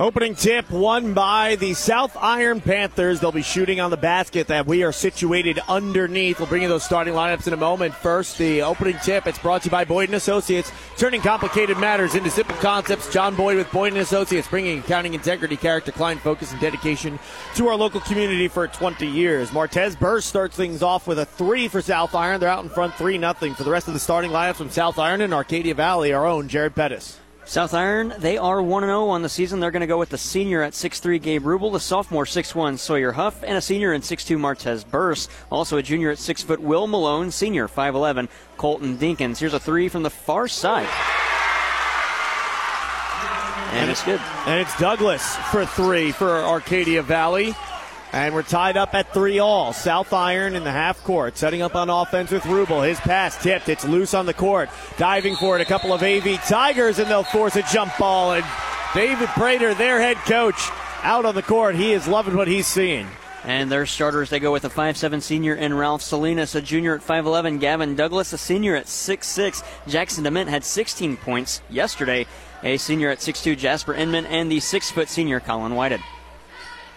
Opening tip won by the South Iron Panthers. They'll be shooting on the basket that we are situated underneath. We'll bring you those starting lineups in a moment. First, the opening tip. It's brought to you by Boyd and Associates, turning complicated matters into simple concepts. John Boyd with Boyd and Associates, bringing accounting integrity, character, client focus, and dedication to our local community for 20 years. Martez Burst starts things off with a three for South Iron. They're out in front, three nothing. For the rest of the starting lineups from South Iron and Arcadia Valley, our own Jared Pettis. South Iron, they are 1 0 on the season. They're going to go with the senior at 6'3 Gabe Rubel, the sophomore 6'1 Sawyer Huff, and a senior in 6'2 Martez Burse. Also a junior at 6 foot Will Malone, senior 5'11 Colton Dinkins. Here's a three from the far side. And it's good. And it's Douglas for three for Arcadia Valley. And we're tied up at three all. South Iron in the half court, setting up on offense with Rubel. His pass tipped. It's loose on the court. Diving for it, a couple of AV Tigers, and they'll force a jump ball. And David Prater, their head coach, out on the court. He is loving what he's seeing. And their starters, they go with a 5'7 senior and Ralph Salinas, a junior at 5'11, Gavin Douglas, a senior at 6'6. Jackson Dement had 16 points yesterday, a senior at 6'2, Jasper Inman, and the 6 foot senior, Colin Whited.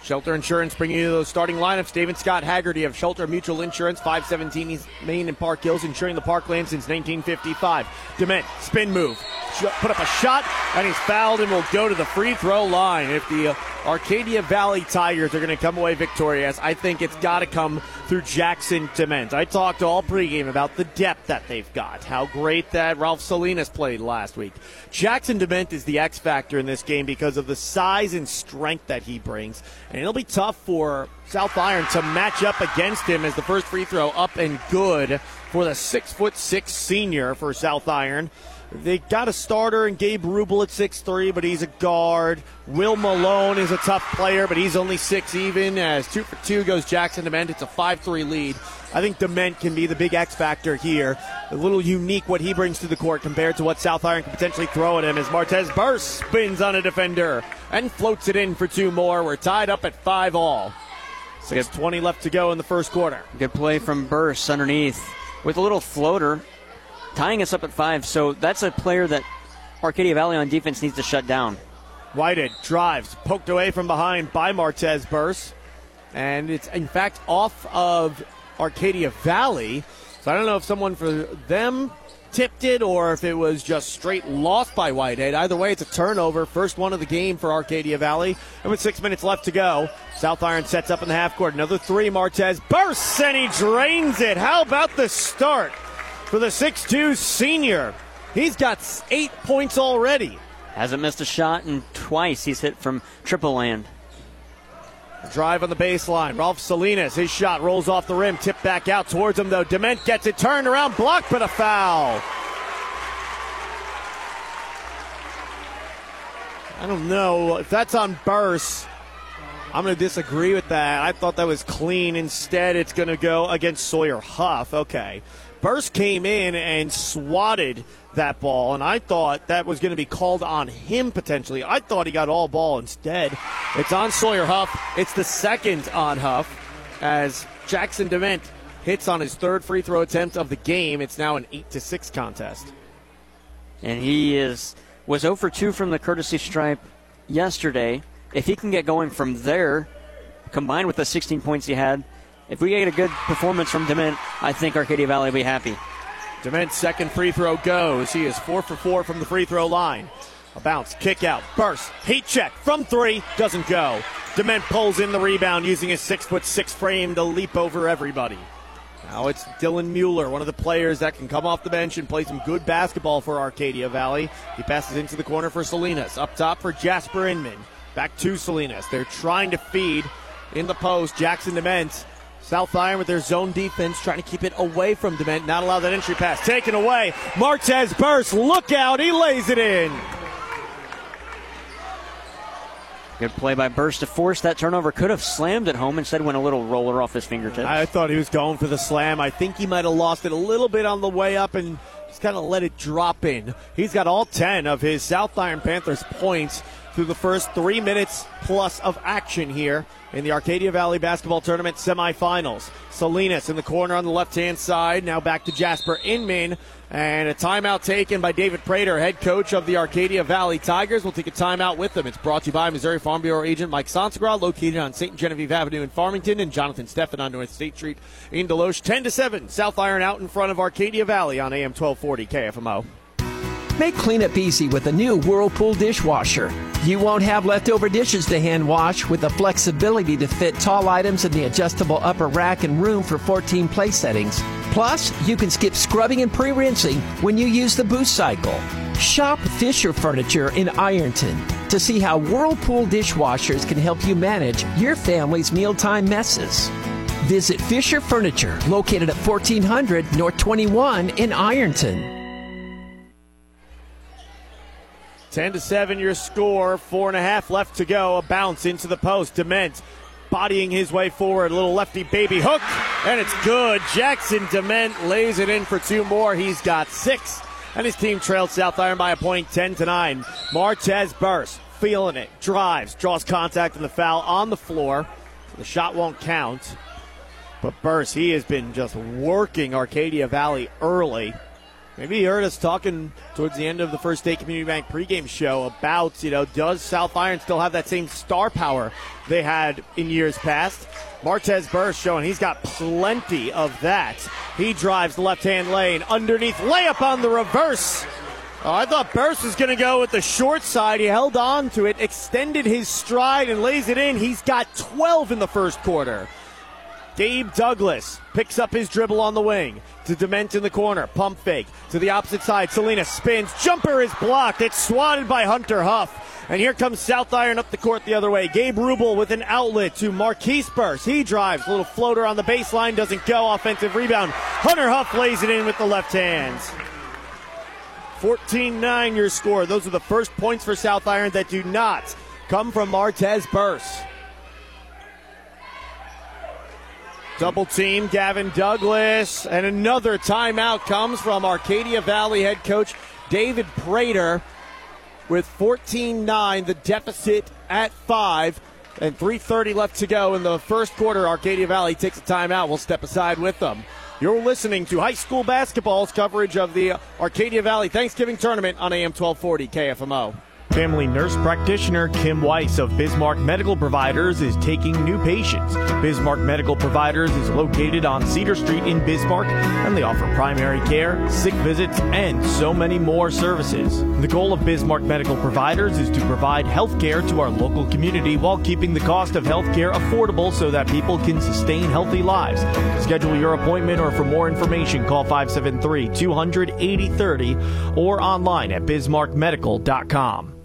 Shelter Insurance bringing you those starting lineups. David Scott Haggerty of Shelter Mutual Insurance, 517 East Main and Park Hills, insuring the parkland since 1955. Dement, spin move, put up a shot, and he's fouled and will go to the free throw line. If the uh, Arcadia Valley Tigers are going to come away victorious, I think it's got to come through Jackson Dement. I talked all pregame about the depth that they've got, how great that Ralph Salinas played last week. Jackson Dement is the X factor in this game because of the size and strength that he brings and it'll be tough for South Iron to match up against him as the first free throw up and good for the six foot six senior for South Iron. They got a starter in Gabe Rubel at six three, but he's a guard. Will Malone is a tough player, but he's only six even. As two for two goes Jackson Dement. It's a 5 3 lead. I think Dement can be the big X factor here. A little unique what he brings to the court compared to what South Iron can potentially throw at him as Martez Burst spins on a defender and floats it in for two more. We're tied up at five all. 6.20 left to go in the first quarter. Good play from Burst underneath with a little floater tying us up at five. So that's a player that Arcadia Valley on defense needs to shut down. Whited drives, poked away from behind by Martez Burse. And it's, in fact, off of Arcadia Valley. So I don't know if someone for them tipped it or if it was just straight lost by Whitehead. Either way, it's a turnover. First one of the game for Arcadia Valley. And with six minutes left to go, South Iron sets up in the half court. Another three. Martez bursts and he drains it. How about the start? For the 6'2 senior. He's got eight points already. Hasn't missed a shot, and twice he's hit from triple land. Drive on the baseline. Ralph Salinas, his shot rolls off the rim, tipped back out towards him though. Dement gets it turned around, blocked, but a foul. I don't know if that's on Burse. I'm going to disagree with that. I thought that was clean. Instead, it's going to go against Sawyer Huff. Okay. Burst came in and swatted that ball, and I thought that was going to be called on him potentially. I thought he got all ball instead. It's on Sawyer Huff. It's the second on Huff as Jackson Dement hits on his third free throw attempt of the game. It's now an eight to six contest. And he is was 0 for 2 from the courtesy stripe yesterday. If he can get going from there, combined with the 16 points he had, if we get a good performance from Dement, I think Arcadia Valley will be happy. Dement's second free throw goes. He is four for four from the free throw line. A bounce, kick out, burst, heat check from three, doesn't go. Dement pulls in the rebound using his six foot six frame to leap over everybody. Now it's Dylan Mueller, one of the players that can come off the bench and play some good basketball for Arcadia Valley. He passes into the corner for Salinas. Up top for Jasper Inman. Back to Salinas. They're trying to feed in the post. Jackson Dement South Iron with their zone defense trying to keep it away from Dement. Not allow that entry pass. Taken away. Martez burst. Look out. He lays it in. Good play by Burst to force that turnover. Could have slammed it home. Instead, went a little roller off his fingertips. I thought he was going for the slam. I think he might have lost it a little bit on the way up and just kind of let it drop in. He's got all 10 of his South Iron Panthers points through the first three minutes plus of action here in the Arcadia Valley Basketball Tournament semifinals. Salinas in the corner on the left hand side. Now back to Jasper Inman. And a timeout taken by David Prater, head coach of the Arcadia Valley Tigers. We'll take a timeout with them. It's brought to you by Missouri Farm Bureau agent Mike Sansagra, located on St. Genevieve Avenue in Farmington, and Jonathan Steffen on North State Street in Desloge. 10 to 7, South Iron out in front of Arcadia Valley on AM 1240 KFMO. Make cleanup easy with a new Whirlpool dishwasher. You won't have leftover dishes to hand wash with the flexibility to fit tall items in the adjustable upper rack and room for 14 place settings. Plus, you can skip scrubbing and pre rinsing when you use the boost cycle. Shop Fisher Furniture in Ironton to see how Whirlpool dishwashers can help you manage your family's mealtime messes. Visit Fisher Furniture, located at 1400 North 21 in Ironton. 10 to 7 your score. Four and a half left to go. A bounce into the post. Dement bodying his way forward. A little lefty baby hook, and it's good. Jackson Dement lays it in for two more. He's got six, and his team trailed South Iron by a point 10 to 9. Martez burst, feeling it, drives, draws contact in the foul on the floor. The shot won't count. But Burse, he has been just working Arcadia Valley early. Maybe you heard us talking towards the end of the First State Community Bank pregame show about, you know, does South Iron still have that same star power they had in years past? Martez Burst showing he's got plenty of that. He drives the left hand lane underneath, layup on the reverse. Oh, I thought Burst was going to go with the short side. He held on to it, extended his stride, and lays it in. He's got 12 in the first quarter. Gabe Douglas picks up his dribble on the wing to Dement in the corner. Pump fake to the opposite side. Salinas spins. Jumper is blocked. It's swatted by Hunter Huff. And here comes South Iron up the court the other way. Gabe Rubel with an outlet to Marquise Burst. He drives. Little floater on the baseline. Doesn't go. Offensive rebound. Hunter Huff lays it in with the left hands. 14 9 your score. Those are the first points for South Iron that do not come from Martez Burst. Double team, Gavin Douglas, and another timeout comes from Arcadia Valley head coach David Prater with 14 9, the deficit at 5, and 3.30 left to go in the first quarter. Arcadia Valley takes a timeout. We'll step aside with them. You're listening to high school basketball's coverage of the Arcadia Valley Thanksgiving tournament on AM 1240 KFMO. Family nurse practitioner Kim Weiss of Bismarck Medical Providers is taking new patients. Bismarck Medical Providers is located on Cedar Street in Bismarck, and they offer primary care, sick visits, and so many more services. The goal of Bismarck Medical Providers is to provide health care to our local community while keeping the cost of health care affordable so that people can sustain healthy lives. Schedule your appointment or for more information, call 573 200 8030 or online at bismarckmedical.com.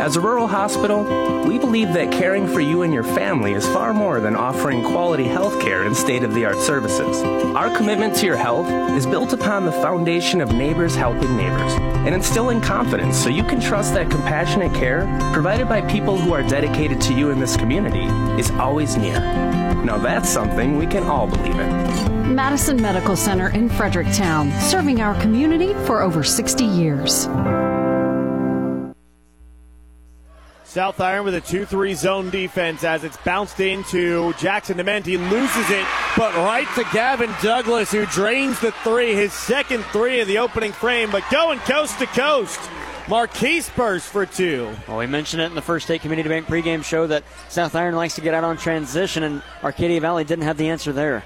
As a rural hospital, we believe that caring for you and your family is far more than offering quality health care and state of the art services. Our commitment to your health is built upon the foundation of neighbors helping neighbors and instilling confidence so you can trust that compassionate care provided by people who are dedicated to you in this community is always near. Now that's something we can all believe in. Madison Medical Center in Fredericktown, serving our community for over 60 years. South Iron with a 2 3 zone defense as it's bounced into Jackson Dement. Loses it, but right to Gavin Douglas, who drains the three, his second three of the opening frame, but going coast to coast. Marquise burst for two. Well, we mentioned it in the First State Community Bank pregame show that South Iron likes to get out on transition, and Arcadia Valley didn't have the answer there.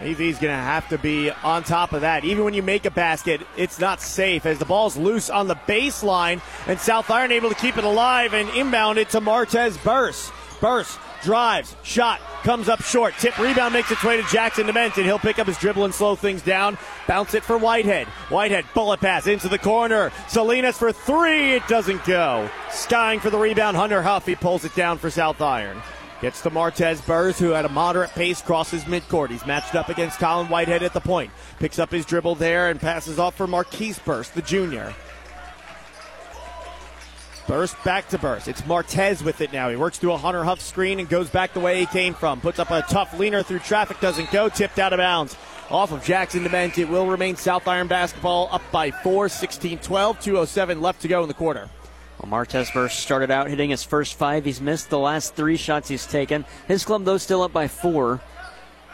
AV's going to have to be on top of that. Even when you make a basket, it's not safe as the ball's loose on the baseline, and South Iron able to keep it alive and inbound it to Martez Burst. Burst drives, shot, comes up short. Tip rebound makes its way to Jackson Dement, and he'll pick up his dribble and slow things down. Bounce it for Whitehead. Whitehead, bullet pass into the corner. Salinas for three. It doesn't go. Skying for the rebound. Hunter Huff, he pulls it down for South Iron. Gets to Martez Burrs, who at a moderate pace crosses midcourt. He's matched up against Colin Whitehead at the point. Picks up his dribble there and passes off for Marquise Burst, the junior. Burst back to Burst. It's Martez with it now. He works through a Hunter Huff screen and goes back the way he came from. Puts up a tough leaner through traffic, doesn't go. Tipped out of bounds. Off of Jackson Dement. It will remain South Iron basketball up by 4, 16 12, 207 left to go in the quarter. Well, Martez Burst started out hitting his first five. He's missed the last three shots he's taken. His club, though, still up by four.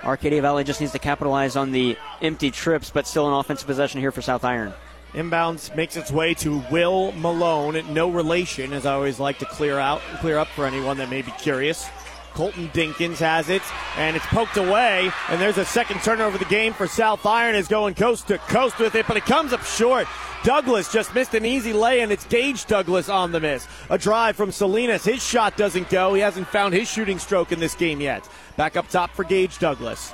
Arcadia Valley just needs to capitalize on the empty trips, but still an offensive possession here for South Iron. Inbounds makes its way to Will Malone. No relation, as I always like to clear out, clear up for anyone that may be curious. Colton Dinkins has it, and it's poked away. And there's a second turnover of the game for South Iron is going coast to coast with it, but it comes up short. Douglas just missed an easy lay, and it's Gage Douglas on the miss. A drive from Salinas. His shot doesn't go. He hasn't found his shooting stroke in this game yet. Back up top for Gage Douglas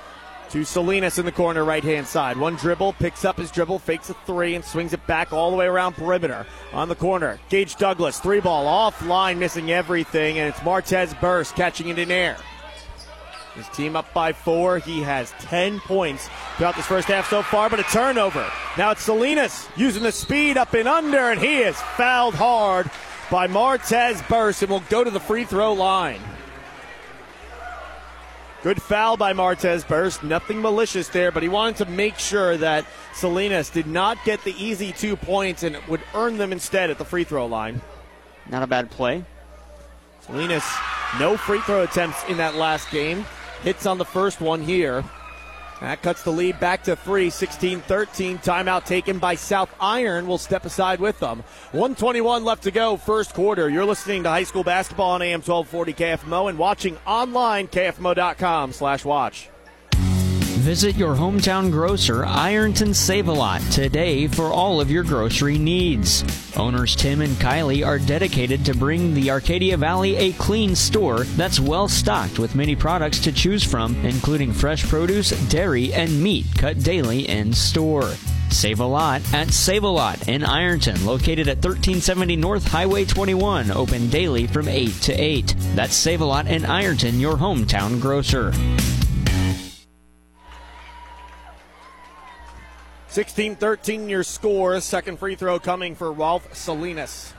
to Salinas in the corner, right hand side. One dribble, picks up his dribble, fakes a three, and swings it back all the way around perimeter. On the corner, Gage Douglas, three ball offline, missing everything, and it's Martez Burst catching it in air. His team up by four. He has 10 points throughout this first half so far, but a turnover. Now it's Salinas using the speed up and under, and he is fouled hard by Martez Burst and will go to the free throw line. Good foul by Martez Burst. Nothing malicious there, but he wanted to make sure that Salinas did not get the easy two points and would earn them instead at the free throw line. Not a bad play. Salinas, no free throw attempts in that last game. Hits on the first one here. That cuts the lead back to three, 16 13. Timeout taken by South Iron. will step aside with them. 121 left to go, first quarter. You're listening to high school basketball on AM 1240 KFMO and watching online, kfmo.com slash watch. Visit your hometown grocer, Ironton Save a Lot, today for all of your grocery needs. Owners Tim and Kylie are dedicated to bring the Arcadia Valley a clean store that's well stocked with many products to choose from, including fresh produce, dairy, and meat cut daily in store. Save a lot at Save a Lot in Ironton, located at 1370 North Highway 21, open daily from 8 to 8. That's Save a Lot in Ironton, your hometown grocer. 16 13 your score. Second free throw coming for Rolf Salinas.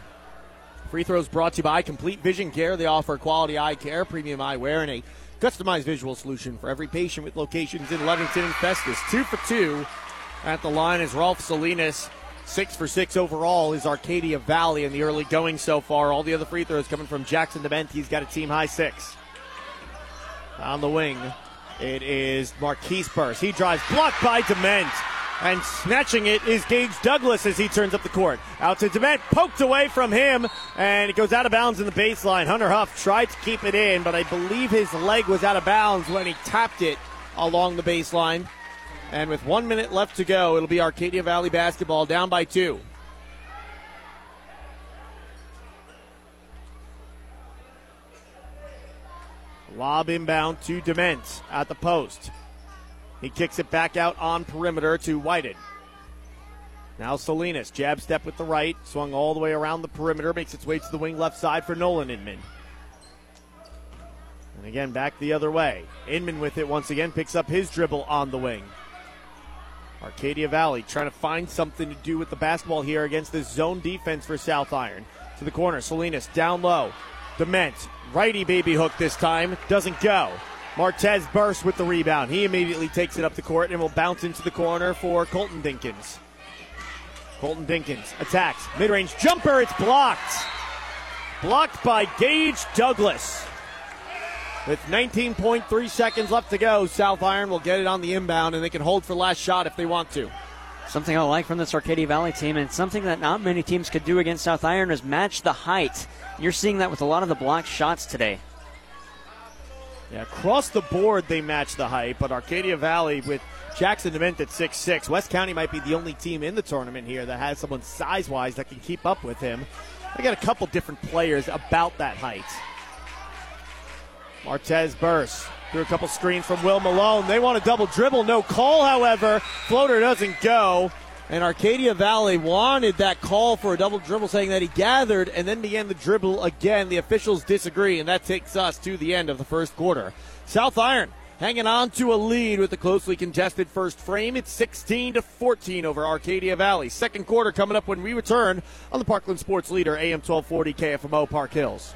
Free throws brought to you by Complete Vision Care. They offer quality eye care, premium eyewear, and a customized visual solution for every patient with locations in Leadington and Festus. Two for two at the line is Rolf Salinas. Six for six overall is Arcadia Valley in the early going so far. All the other free throws coming from Jackson Dement. He's got a team high six. On the wing, it is Marquise Burst. He drives, blocked by Dement. And snatching it is Gage Douglas as he turns up the court. Out to Dement, poked away from him, and it goes out of bounds in the baseline. Hunter Huff tried to keep it in, but I believe his leg was out of bounds when he tapped it along the baseline. And with one minute left to go, it'll be Arcadia Valley basketball down by two. Lob inbound to Dement at the post. He kicks it back out on perimeter to Whited. Now Salinas, jab step with the right, swung all the way around the perimeter, makes its way to the wing left side for Nolan Inman. And again, back the other way. Inman with it once again, picks up his dribble on the wing. Arcadia Valley trying to find something to do with the basketball here against this zone defense for South Iron. To the corner, Salinas down low. Dement, righty baby hook this time, doesn't go. Martez bursts with the rebound. He immediately takes it up the court and will bounce into the corner for Colton Dinkins. Colton Dinkins attacks. Mid range jumper. It's blocked. Blocked by Gage Douglas. With 19.3 seconds left to go, South Iron will get it on the inbound and they can hold for last shot if they want to. Something I like from this Arcadia Valley team, and something that not many teams could do against South Iron, is match the height. You're seeing that with a lot of the blocked shots today. Yeah, across the board they match the height, but Arcadia Valley with Jackson Dement at six six. West County might be the only team in the tournament here that has someone size wise that can keep up with him. They got a couple different players about that height. Martez bursts through a couple screens from Will Malone. They want a double dribble, no call, however. Floater doesn't go. And Arcadia Valley wanted that call for a double dribble, saying that he gathered and then began the dribble again. The officials disagree, and that takes us to the end of the first quarter. South Iron hanging on to a lead with a closely contested first frame. It's 16 to 14 over Arcadia Valley. Second quarter coming up when we return on the Parkland Sports Leader AM 1240 KFMO Park Hills.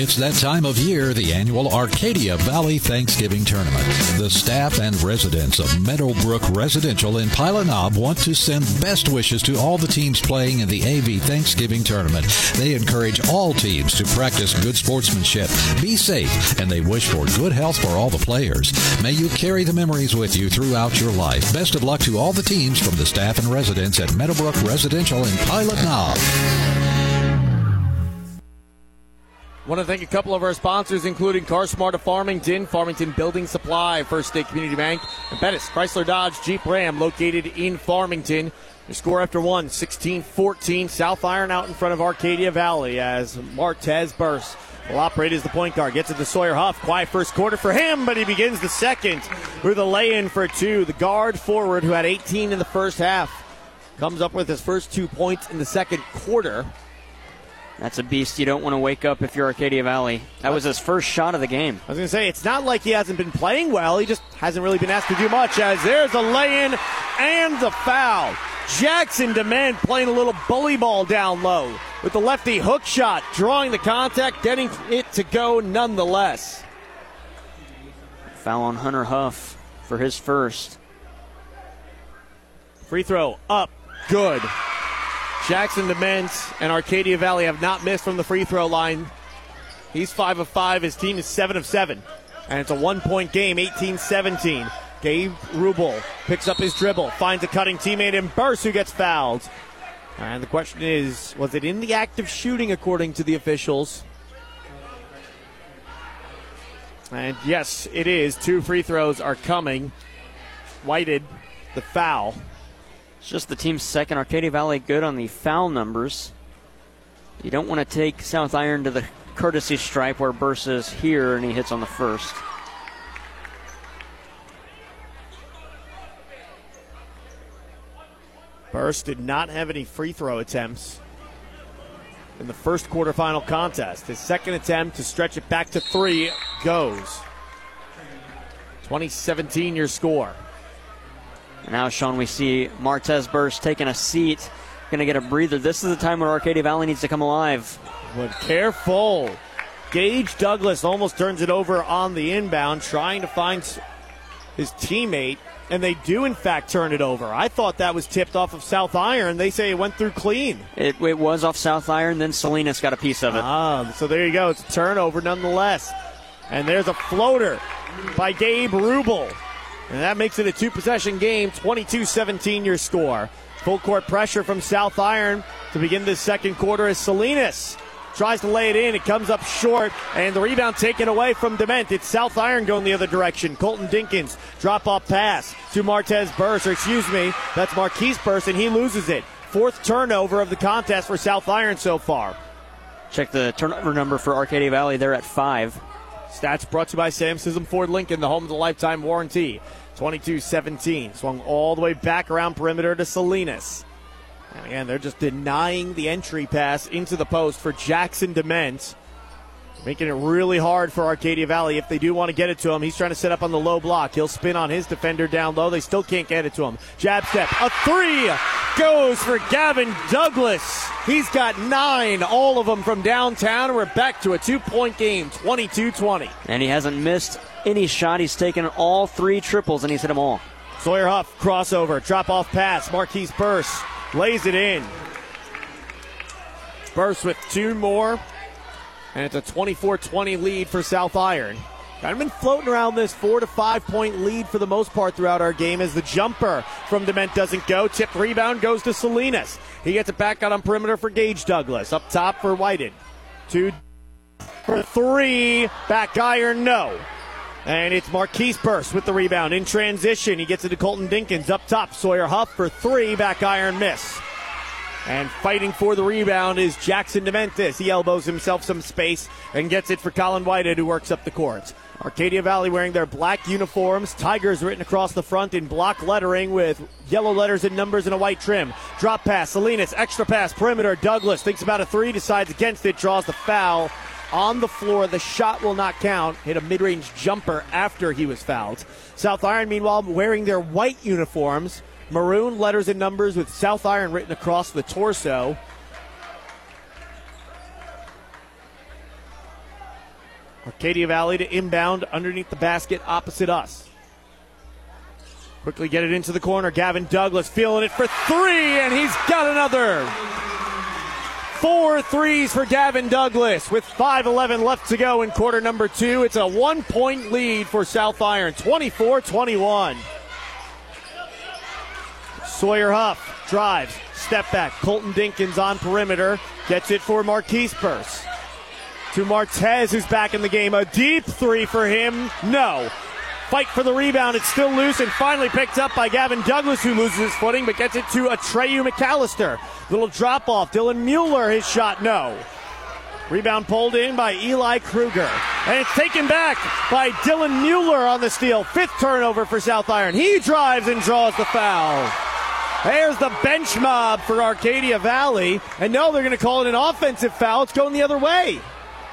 It's that time of year, the annual Arcadia Valley Thanksgiving Tournament. The staff and residents of Meadowbrook Residential in Pilot Knob want to send best wishes to all the teams playing in the AV Thanksgiving Tournament. They encourage all teams to practice good sportsmanship, be safe, and they wish for good health for all the players. May you carry the memories with you throughout your life. Best of luck to all the teams from the staff and residents at Meadowbrook Residential in Pilot Knob. Want to thank a couple of our sponsors, including CarSmart of Farmington, Farmington Building Supply, First State Community Bank, and Bettis Chrysler Dodge Jeep Ram, located in Farmington. The score after one, 16-14. South Iron out in front of Arcadia Valley as Martez Burst will operate as the point guard. Gets it to Sawyer Huff. Quiet first quarter for him, but he begins the second with a lay-in for two. The guard forward, who had 18 in the first half, comes up with his first two points in the second quarter. That's a beast you don't want to wake up if you're Arcadia Valley. That was his first shot of the game. I was going to say, it's not like he hasn't been playing well. He just hasn't really been asked to do much as there's a lay in and the foul. Jackson Dement playing a little bully ball down low with the lefty hook shot, drawing the contact, getting it to go nonetheless. Foul on Hunter Huff for his first. Free throw up, good. Jackson Dement and Arcadia Valley have not missed from the free throw line. He's 5 of 5. His team is 7 of 7. And it's a one point game, 18 17. Gabe Rubel picks up his dribble, finds a cutting teammate in Burst who gets fouled. And the question is was it in the act of shooting according to the officials? And yes, it is. Two free throws are coming. Whited, the foul. Just the team's second. Arcadia Valley good on the foul numbers. You don't want to take South Iron to the courtesy stripe where Burse is here and he hits on the first. Burst did not have any free throw attempts in the first quarterfinal contest. His second attempt to stretch it back to three goes. 2017 your score. And now, Sean, we see Martez Burst taking a seat, going to get a breather. This is the time where Arcadia Valley needs to come alive. But careful. Gage Douglas almost turns it over on the inbound, trying to find his teammate, and they do, in fact, turn it over. I thought that was tipped off of South Iron. They say it went through clean. It, it was off South Iron, then Salinas got a piece of it. Ah, so there you go. It's a turnover nonetheless. And there's a floater by Gabe Rubel. And that makes it a two possession game, 22 17 your score. Full court pressure from South Iron to begin this second quarter as Salinas tries to lay it in. It comes up short, and the rebound taken away from Dement. It's South Iron going the other direction. Colton Dinkins drop off pass to Martez Burst, or excuse me, that's Marquise Burst, and he loses it. Fourth turnover of the contest for South Iron so far. Check the turnover number for Arcadia Valley. They're at five. Stats brought to you by Sam Sism Ford Lincoln, the home of the lifetime warranty. 22 17. Swung all the way back around perimeter to Salinas. And again, they're just denying the entry pass into the post for Jackson Dement. Making it really hard for Arcadia Valley if they do want to get it to him. He's trying to set up on the low block. He'll spin on his defender down low. They still can't get it to him. Jab step. A three goes for Gavin Douglas. He's got nine, all of them from downtown. We're back to a two point game, 22 20. And he hasn't missed any shot. He's taken all three triples and he's hit them all. Sawyer Huff, crossover, drop off pass. Marquise Burst lays it in. Burst with two more. And it's a 24 20 lead for South Iron. Kind of been floating around this four to five point lead for the most part throughout our game as the jumper from Dement doesn't go. Tip rebound goes to Salinas. He gets it back out on perimeter for Gage Douglas. Up top for Whited. Two for three. Back iron, no. And it's Marquise Burst with the rebound in transition. He gets it to Colton Dinkins up top. Sawyer Huff for three. Back iron miss. And fighting for the rebound is Jackson Dement is. He elbows himself some space and gets it for Colin Whitehead, who works up the court. Arcadia Valley wearing their black uniforms. Tigers written across the front in block lettering with yellow letters and numbers and a white trim. Drop pass, Salinas, extra pass, perimeter. Douglas thinks about a three, decides against it, draws the foul on the floor. The shot will not count. Hit a mid range jumper after he was fouled. South Iron, meanwhile, wearing their white uniforms maroon letters and numbers with South Iron written across the torso. Arcadia Valley to inbound underneath the basket opposite us. Quickly get it into the corner. Gavin Douglas feeling it for three, and he's got another. Four threes for Gavin Douglas with 5.11 left to go in quarter number two. It's a one point lead for South Iron, 24 21. Sawyer Huff drives, step back. Colton Dinkins on perimeter, gets it for Marquise Purse. To Martez, who's back in the game. A deep three for him. No. Fight for the rebound. It's still loose and finally picked up by Gavin Douglas, who loses his footing, but gets it to Atreyu McAllister. Little drop off. Dylan Mueller, his shot, no. Rebound pulled in by Eli Kruger. And it's taken back by Dylan Mueller on the steal. Fifth turnover for South Iron. He drives and draws the foul. There's the bench mob for Arcadia Valley. And no, they're going to call it an offensive foul. It's going the other way.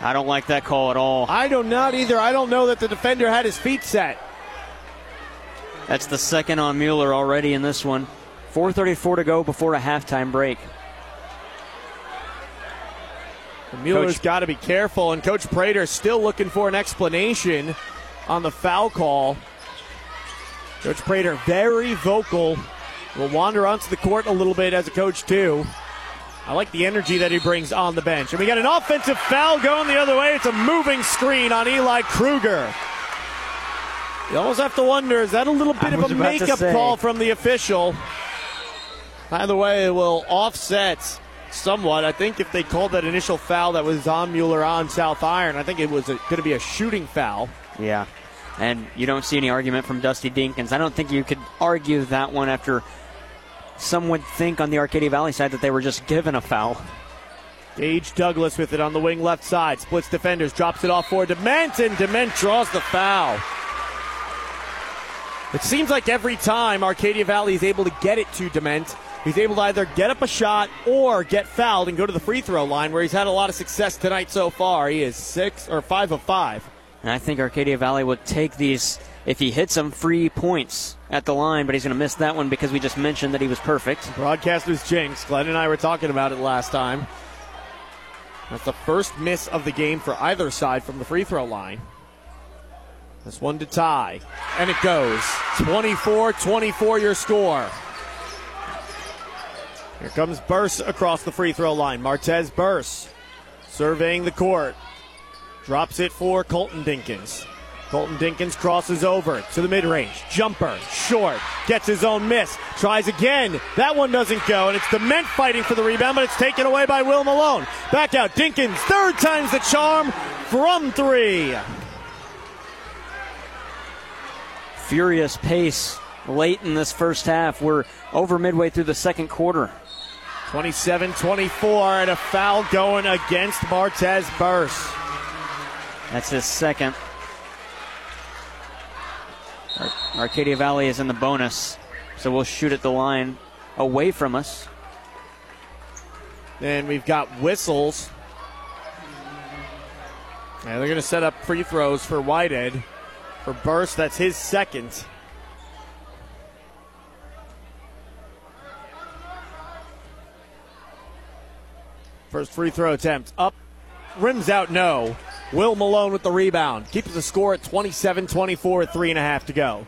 I don't like that call at all. I do not either. I don't know that the defender had his feet set. That's the second on Mueller already in this one. 4.34 to go before a halftime break. Mueller's got to be careful, and Coach Prater still looking for an explanation on the foul call. Coach Prater very vocal will wander onto the court a little bit as a coach, too. I like the energy that he brings on the bench. And we got an offensive foul going the other way. It's a moving screen on Eli Kruger. You almost have to wonder is that a little bit of a makeup call from the official? By the way, it will offset somewhat. I think if they called that initial foul that was on Mueller on South Iron, I think it was going to be a shooting foul. Yeah. And you don't see any argument from Dusty Dinkins. I don't think you could argue that one after some would think on the Arcadia Valley side that they were just given a foul. Gage Douglas with it on the wing left side. Splits defenders, drops it off for Dement, and Dement draws the foul. It seems like every time Arcadia Valley is able to get it to Dement, he's able to either get up a shot or get fouled and go to the free throw line, where he's had a lot of success tonight so far. He is six or five of five. And I think Arcadia Valley would take these if he hits them free points at the line, but he's going to miss that one because we just mentioned that he was perfect. Broadcaster's jinx. Glenn and I were talking about it last time. That's the first miss of the game for either side from the free throw line. This one to tie. And it goes 24 24 your score. Here comes Burse across the free throw line. Martez Burse surveying the court. Drops it for Colton Dinkins. Colton Dinkins crosses over to the mid range. Jumper, short, gets his own miss. Tries again. That one doesn't go, and it's Dement fighting for the rebound, but it's taken away by Will Malone. Back out. Dinkins, third time's the charm from three. Furious pace late in this first half. We're over midway through the second quarter. 27 24, and a foul going against Martez Burse. That's his second. Arcadia Valley is in the bonus, so we'll shoot at the line away from us. And we've got whistles. And they're going to set up free throws for Whitehead. For Burst, that's his second. First free throw attempt. Up, rims out, no. Will Malone with the rebound. Keeps the score at 27 24, three and a half to go.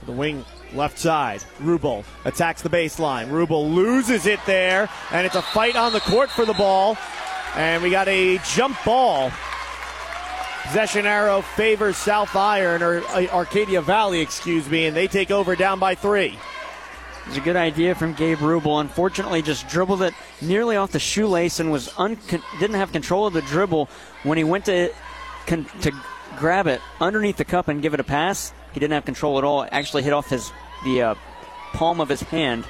To the wing left side. Rubel attacks the baseline. Rubel loses it there, and it's a fight on the court for the ball. And we got a jump ball. Possession arrow favors South Iron, or uh, Arcadia Valley, excuse me, and they take over down by three. It was a good idea from Gabe Rubel. Unfortunately, just dribbled it nearly off the shoelace and was un- didn't have control of the dribble when he went to con- to grab it underneath the cup and give it a pass. He didn't have control at all. It actually hit off his the uh, palm of his hand,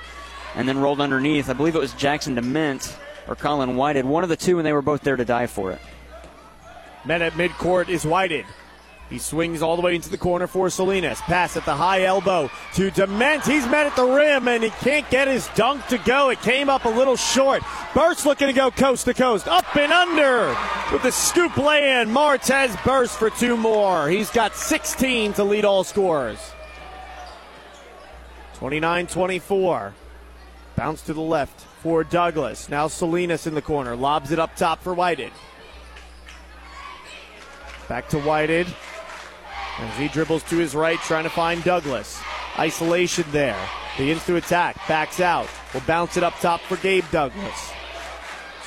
and then rolled underneath. I believe it was Jackson Dement or Colin Whited, one of the two, and they were both there to die for it. Men at midcourt is Whited. He swings all the way into the corner for Salinas. Pass at the high elbow to Dement. He's met at the rim and he can't get his dunk to go. It came up a little short. Burst looking to go coast to coast. Up and under with the scoop lay in. Martez Burst for two more. He's got 16 to lead all scorers. 29 24. Bounce to the left for Douglas. Now Salinas in the corner. Lobs it up top for Whited. Back to Whited. As he dribbles to his right, trying to find Douglas. Isolation there. Begins to attack. Backs out. Will bounce it up top for Gabe Douglas.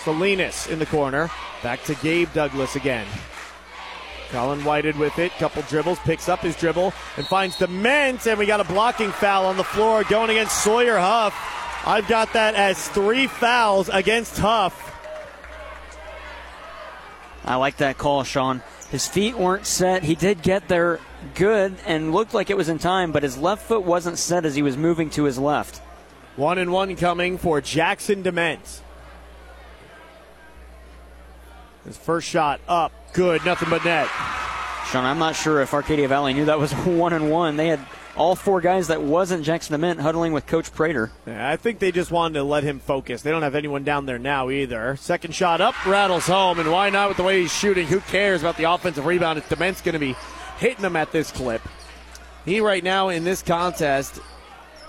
Salinas in the corner. Back to Gabe Douglas again. Colin Whited with it. Couple dribbles. Picks up his dribble and finds Dement. And we got a blocking foul on the floor going against Sawyer Huff. I've got that as three fouls against Huff. I like that call, Sean. His feet weren't set. He did get there good and looked like it was in time, but his left foot wasn't set as he was moving to his left. One and one coming for Jackson Dement. His first shot up, good, nothing but net. Sean, I'm not sure if Arcadia Valley knew that was one and one. They had all four guys that wasn't Jackson Dement huddling with Coach Prater. Yeah, I think they just wanted to let him focus. They don't have anyone down there now either. Second shot up, rattles home, and why not with the way he's shooting? Who cares about the offensive rebound? It's Dement's going to be hitting them at this clip. He right now in this contest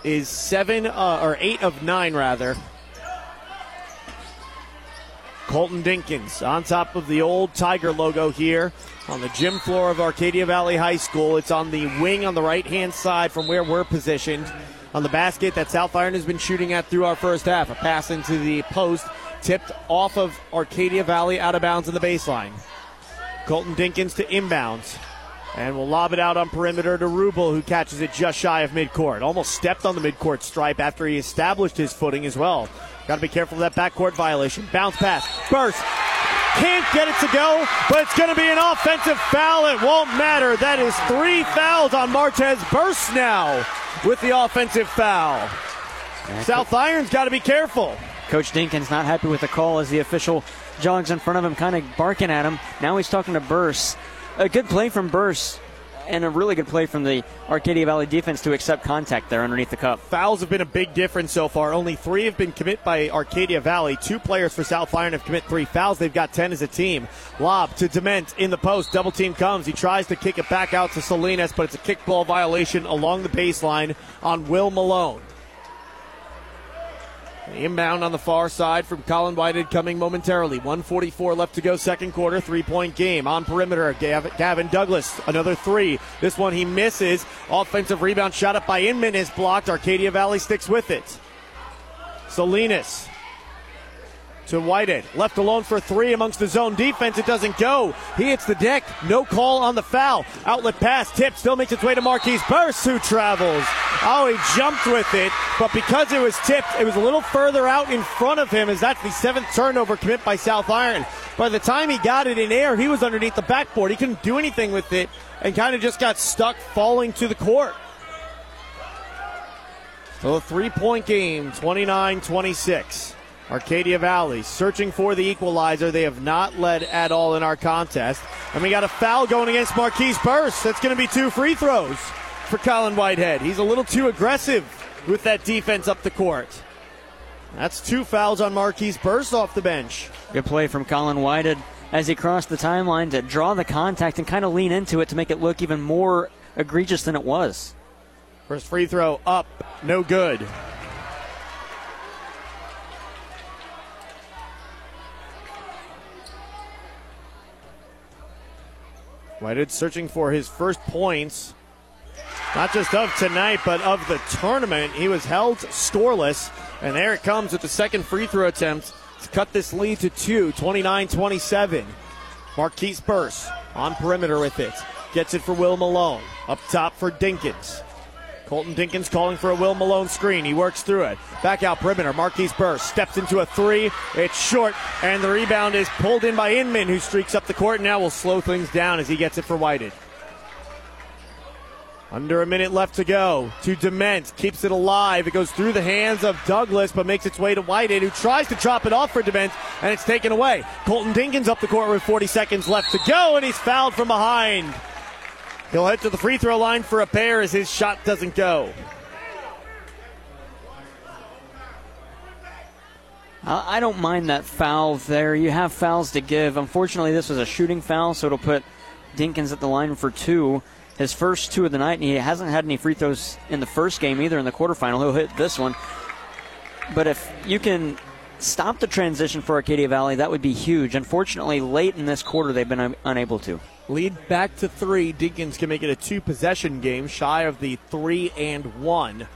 is seven uh, or eight of nine rather. Colton Dinkins on top of the old Tiger logo here on the gym floor of Arcadia Valley High School. It's on the wing on the right hand side from where we're positioned. On the basket that South Iron has been shooting at through our first half. A pass into the post, tipped off of Arcadia Valley out of bounds in the baseline. Colton Dinkins to inbounds. And we'll lob it out on perimeter to Rubel, who catches it just shy of midcourt. Almost stepped on the midcourt stripe after he established his footing as well. Got to be careful of that backcourt violation. Bounce pass. Burst. Can't get it to go, but it's going to be an offensive foul. It won't matter. That is three fouls on Martez Burst now with the offensive foul. South Iron's got to be careful. Coach Dinkins not happy with the call as the official jogs in front of him, kind of barking at him. Now he's talking to Burst. A good play from Burst and a really good play from the Arcadia Valley defense to accept contact there underneath the cup. Fouls have been a big difference so far. Only three have been commit by Arcadia Valley. Two players for South Iron have commit three fouls. They've got 10 as a team. Lob to Dement in the post. Double team comes. He tries to kick it back out to Salinas, but it's a kickball violation along the baseline on Will Malone. Inbound on the far side from Colin Whited coming momentarily. 144 left to go, second quarter, three point game. On perimeter, Gavin Douglas, another three. This one he misses. Offensive rebound shot up by Inman is blocked. Arcadia Valley sticks with it. Salinas to Whited. Left alone for three amongst the zone defense. It doesn't go. He hits the deck. No call on the foul. Outlet pass. Tip still makes its way to Marquise Burst, who travels. Oh, he jumped with it, but because it was tipped, it was a little further out in front of him as that's the seventh turnover commit by South Iron. By the time he got it in air, he was underneath the backboard. He couldn't do anything with it and kind of just got stuck falling to the court. So a three point game, 29 26. Arcadia Valley searching for the equalizer. They have not led at all in our contest. And we got a foul going against Marquise Burst. That's going to be two free throws for Colin Whitehead. He's a little too aggressive with that defense up the court. That's two fouls on Marquise Burst off the bench. Good play from Colin Whitehead as he crossed the timeline to draw the contact and kind of lean into it to make it look even more egregious than it was. First free throw up, no good. Whitehead searching for his first points, not just of tonight, but of the tournament. He was held scoreless, and there it comes with the second free throw attempt to cut this lead to two, 29 27. Marquise Burst on perimeter with it. Gets it for Will Malone. Up top for Dinkins. Colton Dinkins calling for a Will Malone screen. He works through it. Back out perimeter. Marquise Burst steps into a three. It's short, and the rebound is pulled in by Inman, who streaks up the court. and Now will slow things down as he gets it for Whited. Under a minute left to go. To Dement. Keeps it alive. It goes through the hands of Douglas, but makes its way to Whitehead, who tries to drop it off for Dement, and it's taken away. Colton Dinkins up the court with 40 seconds left to go, and he's fouled from behind. He'll head to the free throw line for a pair as his shot doesn't go. Uh, I don't mind that foul there. You have fouls to give. Unfortunately, this was a shooting foul, so it'll put Dinkins at the line for two. His first two of the night, and he hasn't had any free throws in the first game either in the quarterfinal. He'll hit this one. But if you can stop the transition for Arcadia Valley, that would be huge. Unfortunately, late in this quarter, they've been un- unable to. Lead back to three. Dinkins can make it a two possession game, shy of the three and one.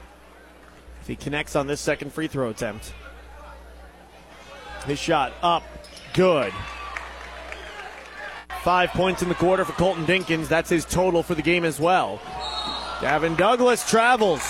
If he connects on this second free throw attempt. His shot up, good. Five points in the quarter for Colton Dinkins. That's his total for the game as well. Gavin Douglas travels.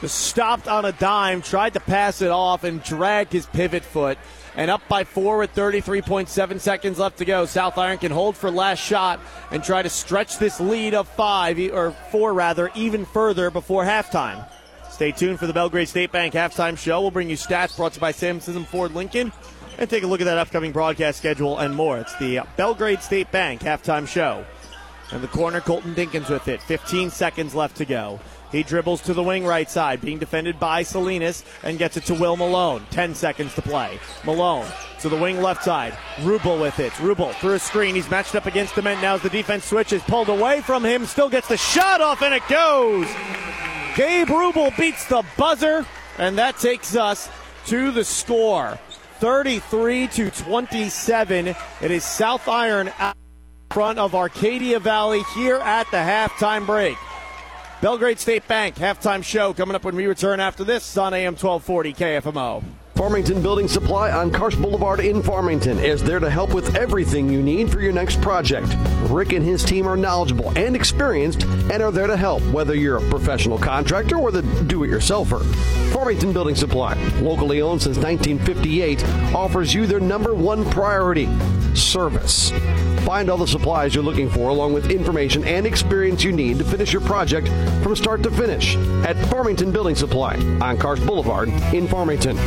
Just stopped on a dime, tried to pass it off, and dragged his pivot foot. And up by four with 33.7 seconds left to go. South Iron can hold for last shot and try to stretch this lead of five, or four rather, even further before halftime. Stay tuned for the Belgrade State Bank halftime show. We'll bring you stats brought to you by Sam Sism Ford Lincoln and take a look at that upcoming broadcast schedule and more. It's the Belgrade State Bank halftime show. And the corner, Colton Dinkins with it. 15 seconds left to go. He dribbles to the wing right side, being defended by Salinas, and gets it to Will Malone. 10 seconds to play. Malone to the wing left side. Rubel with it. Rubel through a screen. He's matched up against Dement. Now as the defense switches, pulled away from him. Still gets the shot off, and it goes. Gabe Rubel beats the buzzer, and that takes us to the score. 33 to 27. It is South Iron out front of Arcadia Valley here at the halftime break. Belgrade State Bank halftime show coming up when we return after this on AM 1240 KFMO. Farmington Building Supply on Karsch Boulevard in Farmington is there to help with everything you need for your next project. Rick and his team are knowledgeable and experienced and are there to help, whether you're a professional contractor or the do it yourselfer. Farmington Building Supply, locally owned since 1958, offers you their number one priority service. Find all the supplies you're looking for, along with information and experience you need to finish your project from start to finish at Farmington Building Supply on Karsch Boulevard in Farmington.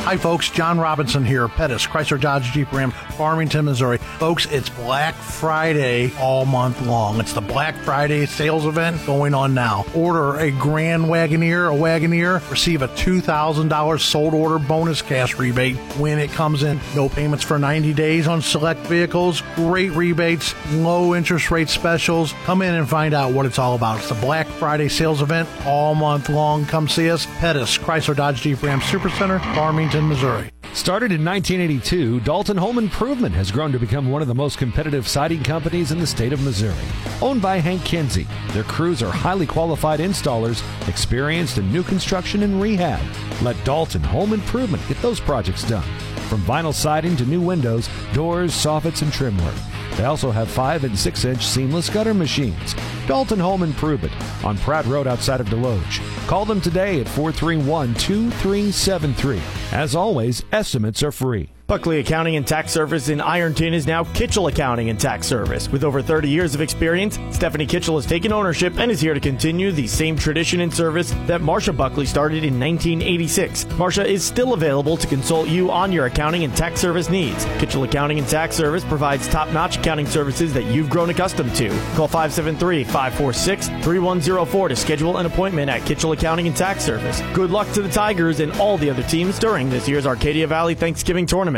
Hi, folks. John Robinson here, Pettis, Chrysler Dodge Jeep Ram, Farmington, Missouri. Folks, it's Black Friday all month long. It's the Black Friday sales event going on now. Order a Grand Wagoneer, a Wagoneer, receive a $2,000 sold order bonus cash rebate when it comes in. No payments for 90 days on select vehicles, great rebates, low interest rate specials. Come in and find out what it's all about. It's the Black Friday sales event all month long. Come see us. Pettis, Chrysler Dodge Jeep Ram Supercenter, Farmington, Missouri. Started in 1982, Dalton Home Improvement has grown to become one of the most competitive siding companies in the state of Missouri. Owned by Hank Kinsey, their crews are highly qualified installers, experienced in new construction and rehab. Let Dalton Home Improvement get those projects done. From vinyl siding to new windows, doors, soffits, and trim work. They also have 5 and 6 inch seamless gutter machines. Dalton Home Improvement on Pratt Road outside of Desloge. Call them today at 431 2373. As always, estimates are free. Buckley Accounting and Tax Service in Ironton is now Kitchell Accounting and Tax Service. With over 30 years of experience, Stephanie Kitchell has taken ownership and is here to continue the same tradition and service that Marsha Buckley started in 1986. Marsha is still available to consult you on your accounting and tax service needs. Kitchell Accounting and Tax Service provides top-notch accounting services that you've grown accustomed to. Call 573-546-3104 to schedule an appointment at Kitchell Accounting and Tax Service. Good luck to the Tigers and all the other teams during this year's Arcadia Valley Thanksgiving Tournament.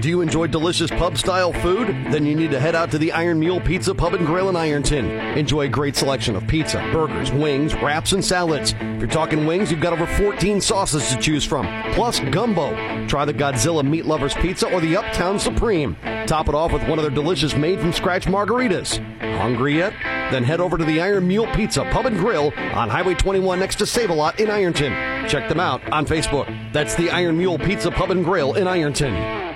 Do you enjoy delicious pub style food? Then you need to head out to the Iron Mule Pizza Pub and Grill in Ironton. Enjoy a great selection of pizza, burgers, wings, wraps, and salads. If you're talking wings, you've got over 14 sauces to choose from, plus gumbo. Try the Godzilla Meat Lovers Pizza or the Uptown Supreme. Top it off with one of their delicious made from scratch margaritas. Hungry yet? Then head over to the Iron Mule Pizza Pub and Grill on Highway 21 next to Save a Lot in Ironton. Check them out on Facebook. That's the Iron Mule Pizza Pub and Grill in Ironton.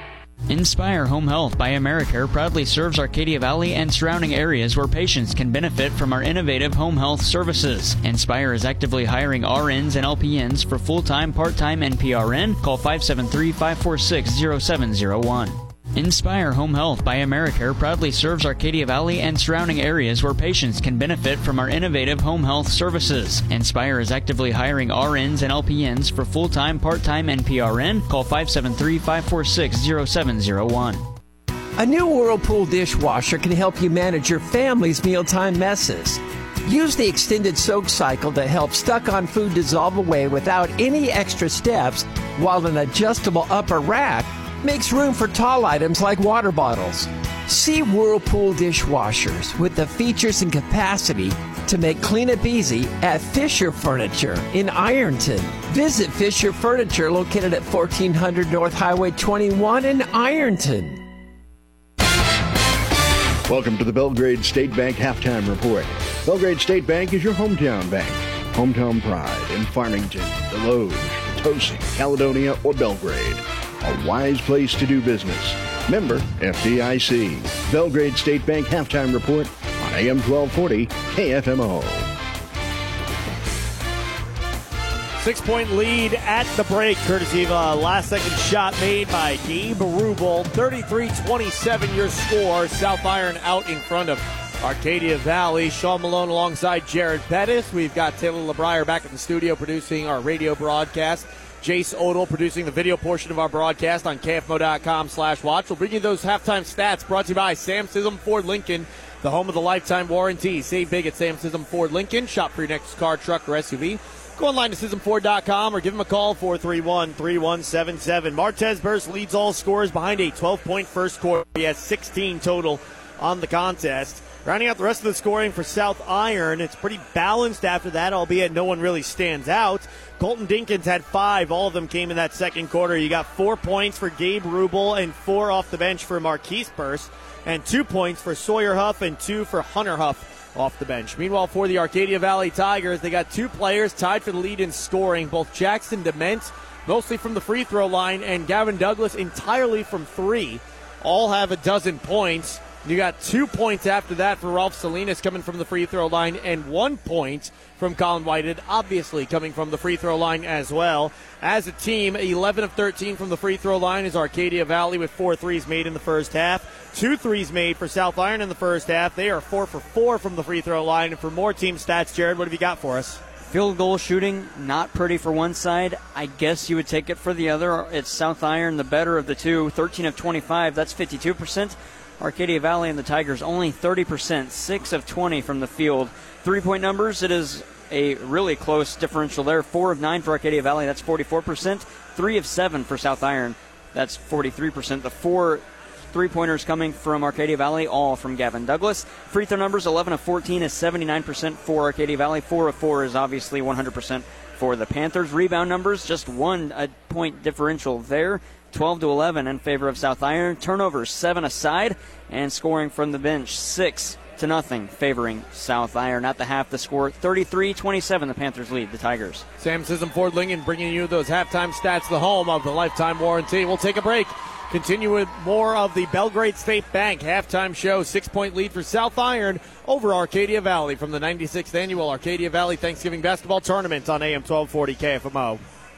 Inspire Home Health by Americare proudly serves Arcadia Valley and surrounding areas where patients can benefit from our innovative home health services. Inspire is actively hiring RNs and LPNs for full time, part time, and PRN. Call 573 546 0701. Inspire Home Health by Americare proudly serves Arcadia Valley and surrounding areas where patients can benefit from our innovative home health services. Inspire is actively hiring RNs and LPNs for full time, part time, and PRN. Call 573 546 0701. A new Whirlpool dishwasher can help you manage your family's mealtime messes. Use the extended soak cycle to help stuck on food dissolve away without any extra steps, while an adjustable upper rack makes room for tall items like water bottles. See Whirlpool dishwashers with the features and capacity to make cleanup easy at Fisher Furniture in Ironton. Visit Fisher Furniture located at 1400 North Highway 21 in Ironton. Welcome to the Belgrade State Bank Halftime Report. Belgrade State Bank is your hometown bank. Hometown pride in Farmington, Desloge, Potosi, Caledonia, or Belgrade a wise place to do business. Member FDIC. Belgrade State Bank halftime report on AM 1240 KFMO. Six point lead at the break, courtesy of a last second shot made by Gabe Rubel. 33 27 your score. South Iron out in front of Arcadia Valley. Sean Malone alongside Jared Pettis. We've got Taylor LeBrier back in the studio producing our radio broadcast. Jace Odell producing the video portion of our broadcast on KFMO.com slash watch. We'll bring you those halftime stats brought to you by Sam Sism Ford Lincoln, the home of the lifetime warranty. Save big at Sam Sism Ford Lincoln. Shop for your next car, truck, or SUV. Go online to SismFord.com or give them a call 431 3177. Martez Burst leads all scorers behind a 12 point first quarter. He has 16 total on the contest. Rounding out the rest of the scoring for South Iron, it's pretty balanced after that, albeit no one really stands out. Colton Dinkins had five. All of them came in that second quarter. You got four points for Gabe Rubel and four off the bench for Marquise Burst, and two points for Sawyer Huff and two for Hunter Huff off the bench. Meanwhile, for the Arcadia Valley Tigers, they got two players tied for the lead in scoring, both Jackson Dement, mostly from the free throw line, and Gavin Douglas entirely from three. All have a dozen points. You got two points after that for Ralph Salinas coming from the free throw line, and one point from Colin Whited, obviously coming from the free throw line as well. As a team, 11 of 13 from the free throw line is Arcadia Valley with four threes made in the first half. Two threes made for South Iron in the first half. They are four for four from the free throw line. And for more team stats, Jared, what have you got for us? Field goal shooting, not pretty for one side. I guess you would take it for the other. It's South Iron, the better of the two. 13 of 25, that's 52%. Arcadia Valley and the Tigers only 30%, 6 of 20 from the field. Three point numbers, it is a really close differential there. 4 of 9 for Arcadia Valley, that's 44%. 3 of 7 for South Iron, that's 43%. The four three pointers coming from Arcadia Valley, all from Gavin Douglas. Free throw numbers 11 of 14 is 79% for Arcadia Valley. 4 of 4 is obviously 100% for the Panthers. Rebound numbers, just one a point differential there. 12 to 11 in favor of South Iron. Turnovers seven aside, and scoring from the bench six to nothing, favoring South Iron. At the half, the score 33-27. The Panthers lead the Tigers. Sam Sism Ford Lincoln bringing you those halftime stats, the home of the lifetime warranty. We'll take a break. Continue with more of the Belgrade State Bank halftime show. Six point lead for South Iron over Arcadia Valley from the 96th annual Arcadia Valley Thanksgiving Basketball Tournament on AM 1240 KFMO.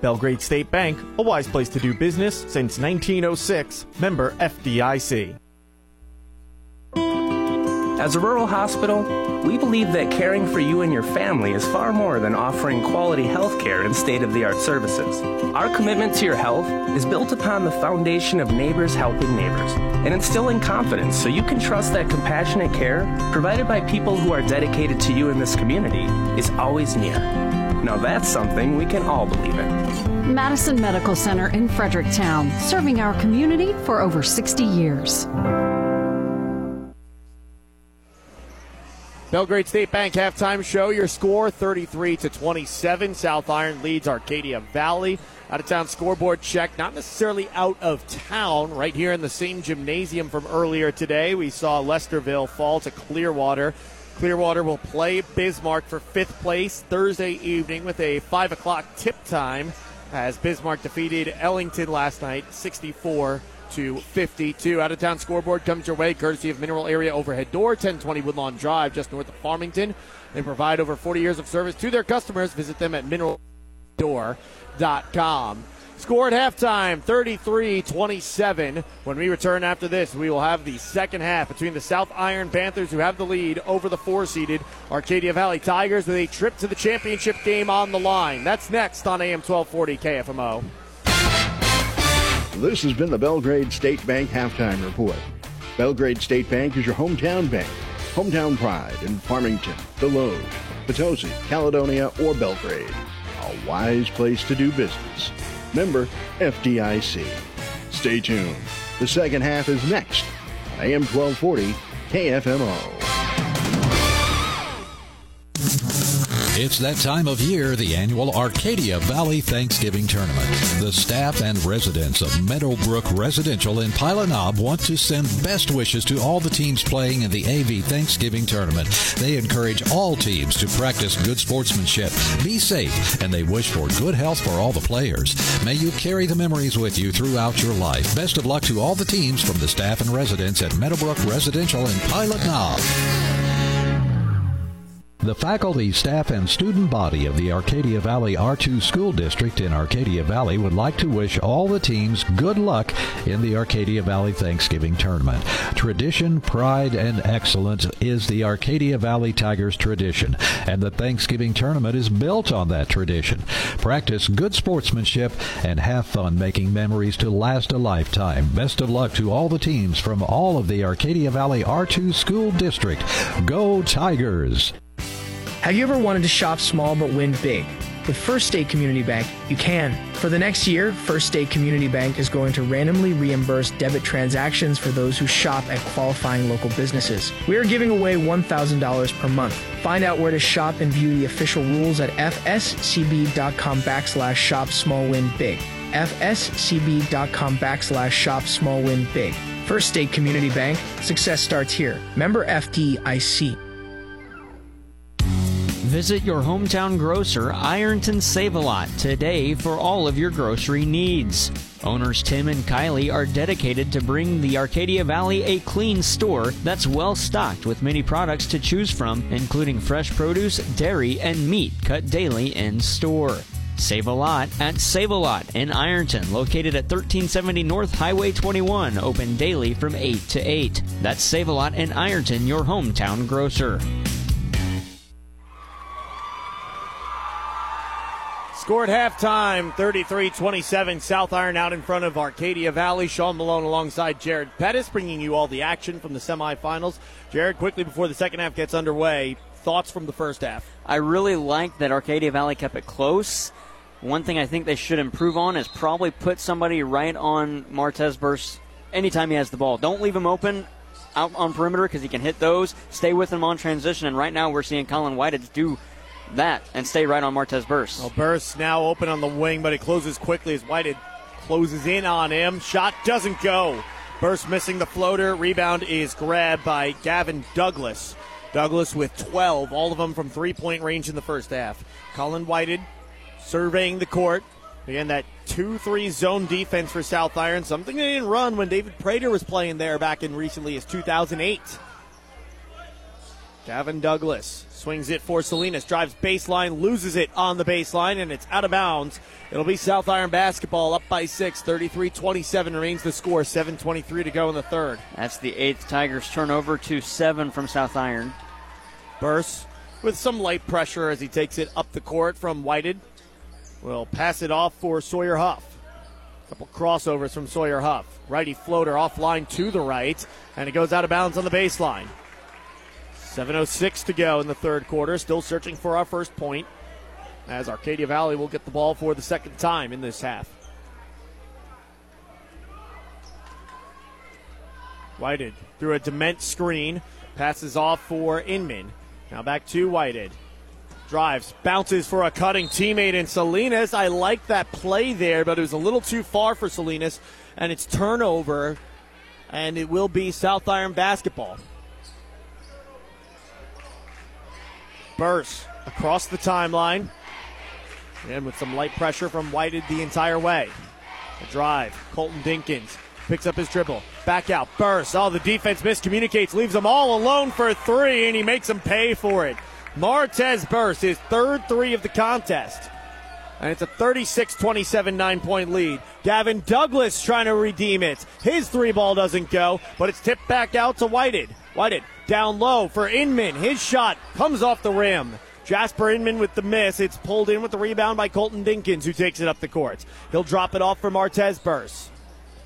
Belgrade State Bank, a wise place to do business since 1906. Member FDIC. As a rural hospital, we believe that caring for you and your family is far more than offering quality health care and state of the art services. Our commitment to your health is built upon the foundation of neighbors helping neighbors and instilling confidence so you can trust that compassionate care provided by people who are dedicated to you in this community is always near. Now that's something we can all believe in. Madison Medical Center in Fredericktown, serving our community for over 60 years. Belgrade State Bank halftime show. Your score 33 to 27. South Iron leads Arcadia Valley. Out of town scoreboard check, not necessarily out of town, right here in the same gymnasium from earlier today. We saw Lesterville fall to Clearwater. Clearwater will play Bismarck for fifth place Thursday evening with a 5 o'clock tip time as Bismarck defeated Ellington last night 64 to 52. Out of town scoreboard comes your way courtesy of Mineral Area Overhead Door, 1020 Woodlawn Drive, just north of Farmington. They provide over 40 years of service to their customers. Visit them at mineraldoor.com. Score at halftime 33 27. When we return after this, we will have the second half between the South Iron Panthers, who have the lead over the four seeded Arcadia Valley Tigers, with a trip to the championship game on the line. That's next on AM 1240 KFMO. This has been the Belgrade State Bank Halftime Report. Belgrade State Bank is your hometown bank. Hometown pride in Farmington, Desloge, Potosi, Caledonia, or Belgrade. A wise place to do business. Member FDIC. Stay tuned. The second half is next AM 1240 KFMO. It's that time of year, the annual Arcadia Valley Thanksgiving Tournament. The staff and residents of Meadowbrook Residential in Pilot Knob want to send best wishes to all the teams playing in the AV Thanksgiving Tournament. They encourage all teams to practice good sportsmanship, be safe, and they wish for good health for all the players. May you carry the memories with you throughout your life. Best of luck to all the teams from the staff and residents at Meadowbrook Residential in Pilot Knob. The faculty, staff, and student body of the Arcadia Valley R2 School District in Arcadia Valley would like to wish all the teams good luck in the Arcadia Valley Thanksgiving Tournament. Tradition, pride, and excellence is the Arcadia Valley Tigers tradition, and the Thanksgiving Tournament is built on that tradition. Practice good sportsmanship and have fun making memories to last a lifetime. Best of luck to all the teams from all of the Arcadia Valley R2 School District. Go Tigers! Have you ever wanted to shop small but win big? With First State Community Bank, you can. For the next year, First State Community Bank is going to randomly reimburse debit transactions for those who shop at qualifying local businesses. We are giving away $1,000 per month. Find out where to shop and view the official rules at fscb.com backslash shop small win big. fscb.com backslash shop small win big. First State Community Bank, success starts here. Member FDIC. Visit your hometown grocer, Ironton Save a Lot, today for all of your grocery needs. Owners Tim and Kylie are dedicated to bring the Arcadia Valley a clean store that's well stocked with many products to choose from, including fresh produce, dairy, and meat cut daily in store. Save a lot at Save a Lot in Ironton, located at 1370 North Highway 21, open daily from 8 to 8. That's Save a Lot in Ironton, your hometown grocer. Score at halftime 33 27. South Iron out in front of Arcadia Valley. Sean Malone alongside Jared Pettis bringing you all the action from the semifinals. Jared, quickly before the second half gets underway, thoughts from the first half? I really like that Arcadia Valley kept it close. One thing I think they should improve on is probably put somebody right on Martez Burst anytime he has the ball. Don't leave him open out on perimeter because he can hit those. Stay with him on transition. And right now we're seeing Colin White do that and stay right on Martez Burst. Well, Burst now open on the wing, but it closes quickly as Whitehead closes in on him. Shot doesn't go. Burst missing the floater. Rebound is grabbed by Gavin Douglas. Douglas with 12, all of them from three point range in the first half. Colin Whitehead surveying the court. Again, that 2 3 zone defense for South Iron, something they didn't run when David Prater was playing there back in recently as 2008. Gavin Douglas swings it for Salinas, drives baseline, loses it on the baseline, and it's out of bounds. It'll be South Iron basketball up by six. 33 27 remains the score. 7.23 to go in the third. That's the eighth Tigers turnover to seven from South Iron. Burst with some light pressure as he takes it up the court from Whited. Will pass it off for Sawyer Huff. Couple crossovers from Sawyer Huff. Righty floater offline to the right, and it goes out of bounds on the baseline. 7.06 to go in the third quarter. Still searching for our first point as Arcadia Valley will get the ball for the second time in this half. Whited through a dement screen. Passes off for Inman. Now back to Whited. Drives, bounces for a cutting teammate in Salinas. I like that play there, but it was a little too far for Salinas, and it's turnover, and it will be South Iron basketball. Burst across the timeline. And with some light pressure from Whited the entire way. The drive. Colton Dinkins picks up his dribble. Back out. Burst. Oh, the defense miscommunicates. Leaves them all alone for three, and he makes them pay for it. Martez Burst, his third three of the contest. And it's a 36 27 nine point lead. Gavin Douglas trying to redeem it. His three ball doesn't go, but it's tipped back out to Whited. Whited down low for Inman. His shot comes off the rim. Jasper Inman with the miss. It's pulled in with the rebound by Colton Dinkins, who takes it up the court. He'll drop it off for Martez Burst.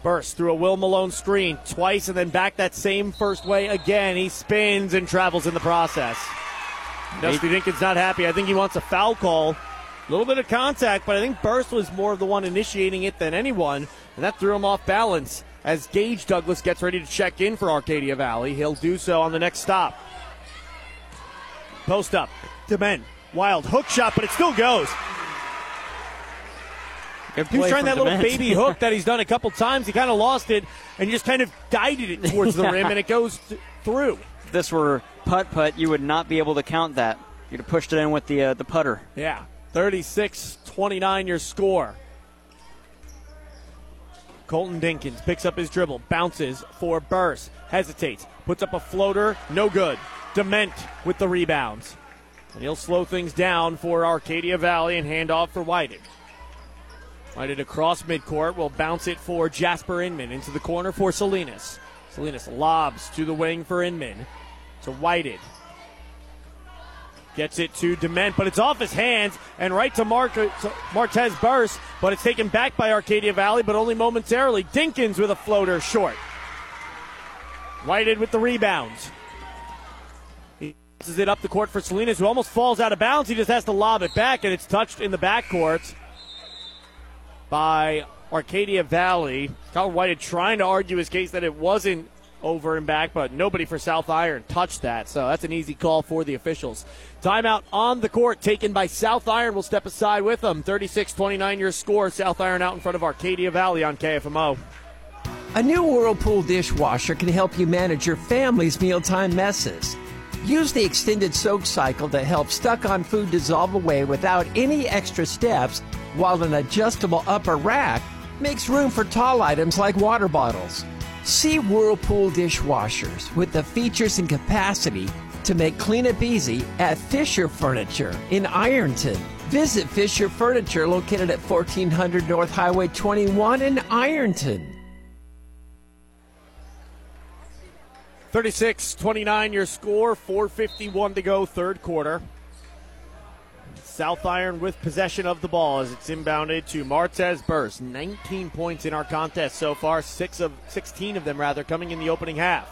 Burst through a Will Malone screen twice and then back that same first way again. He spins and travels in the process. Dusty Dinkins not happy. I think he wants a foul call. A little bit of contact, but I think Burst was more of the one initiating it than anyone, and that threw him off balance. As Gage Douglas gets ready to check in for Arcadia Valley, he'll do so on the next stop. Post up. to Dement. Wild hook shot, but it still goes. He was trying that little baby hook that he's done a couple times. He kind of lost it and just kind of guided it towards the rim, and it goes th- through. If this were putt putt, you would not be able to count that. You'd have pushed it in with the uh, the putter. Yeah. 36 29 your score. Colton Dinkins picks up his dribble, bounces for Burst, hesitates, puts up a floater, no good. Dement with the rebounds. And he'll slow things down for Arcadia Valley and hand off for Whited. Whited across midcourt will bounce it for Jasper Inman into the corner for Salinas. Salinas lobs to the wing for Inman. To Whited. Gets it to Dement, but it's off his hands and right to, Mark, to Martez Burst, but it's taken back by Arcadia Valley, but only momentarily. Dinkins with a floater short. Whited with the rebounds. He passes it up the court for Salinas, who almost falls out of bounds. He just has to lob it back, and it's touched in the backcourt by Arcadia Valley. Kyle Whited trying to argue his case that it wasn't over and back, but nobody for South Iron touched that. So that's an easy call for the officials. Timeout on the court taken by South Iron. We'll step aside with them. 36 29 your score. South Iron out in front of Arcadia Valley on KFMO. A new Whirlpool dishwasher can help you manage your family's mealtime messes. Use the extended soak cycle to help stuck on food dissolve away without any extra steps, while an adjustable upper rack makes room for tall items like water bottles. See Whirlpool dishwashers with the features and capacity to make cleanup easy at Fisher Furniture in Ironton. Visit Fisher Furniture located at 1400 North Highway 21 in Ironton. 36 29 your score. 4.51 to go, third quarter. South Iron with possession of the ball as it's inbounded to Martez Burst. 19 points in our contest so far, six of 16 of them rather coming in the opening half.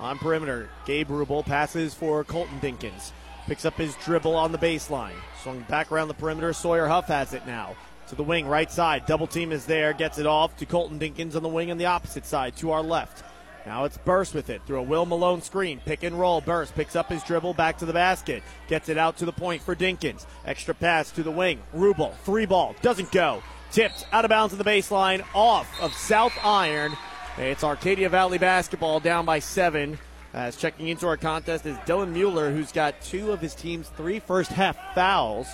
On perimeter, Gabe Rubel passes for Colton Dinkins. Picks up his dribble on the baseline. Swung back around the perimeter. Sawyer Huff has it now. To the wing, right side. Double team is there. Gets it off to Colton Dinkins on the wing on the opposite side to our left. Now it's Burst with it through a Will Malone screen. Pick and roll. Burst picks up his dribble back to the basket. Gets it out to the point for Dinkins. Extra pass to the wing. Rubel, three ball. Doesn't go. Tipped out of bounds on the baseline. Off of South Iron. It's Arcadia Valley basketball down by seven. As checking into our contest is Dylan Mueller, who's got two of his team's three first half fouls.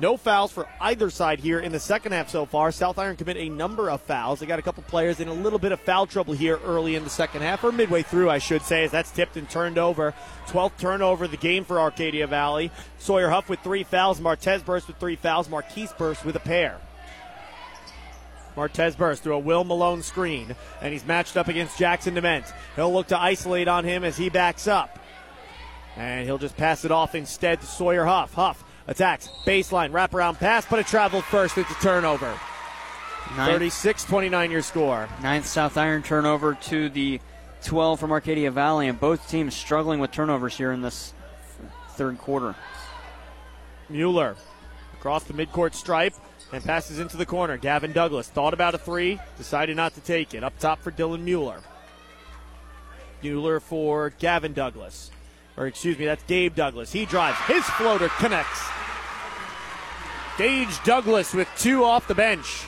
No fouls for either side here in the second half so far. South Iron commit a number of fouls. They got a couple players in a little bit of foul trouble here early in the second half, or midway through, I should say, as that's tipped and turned over. 12th turnover of the game for Arcadia Valley. Sawyer Huff with three fouls. Martez Burst with three fouls. Marquise Burst with a pair. Martez burst through a Will Malone screen, and he's matched up against Jackson Dement. He'll look to isolate on him as he backs up. And he'll just pass it off instead to Sawyer Huff. Huff attacks, baseline, wraparound pass, but it traveled first. It's a turnover. 36 29 your score. Ninth South Iron turnover to the 12 from Arcadia Valley, and both teams struggling with turnovers here in this third quarter. Mueller across the midcourt stripe and passes into the corner. Gavin Douglas thought about a three, decided not to take it. Up top for Dylan Mueller. Mueller for Gavin Douglas. Or excuse me, that's Gage Douglas. He drives. His floater connects. Gage Douglas with two off the bench.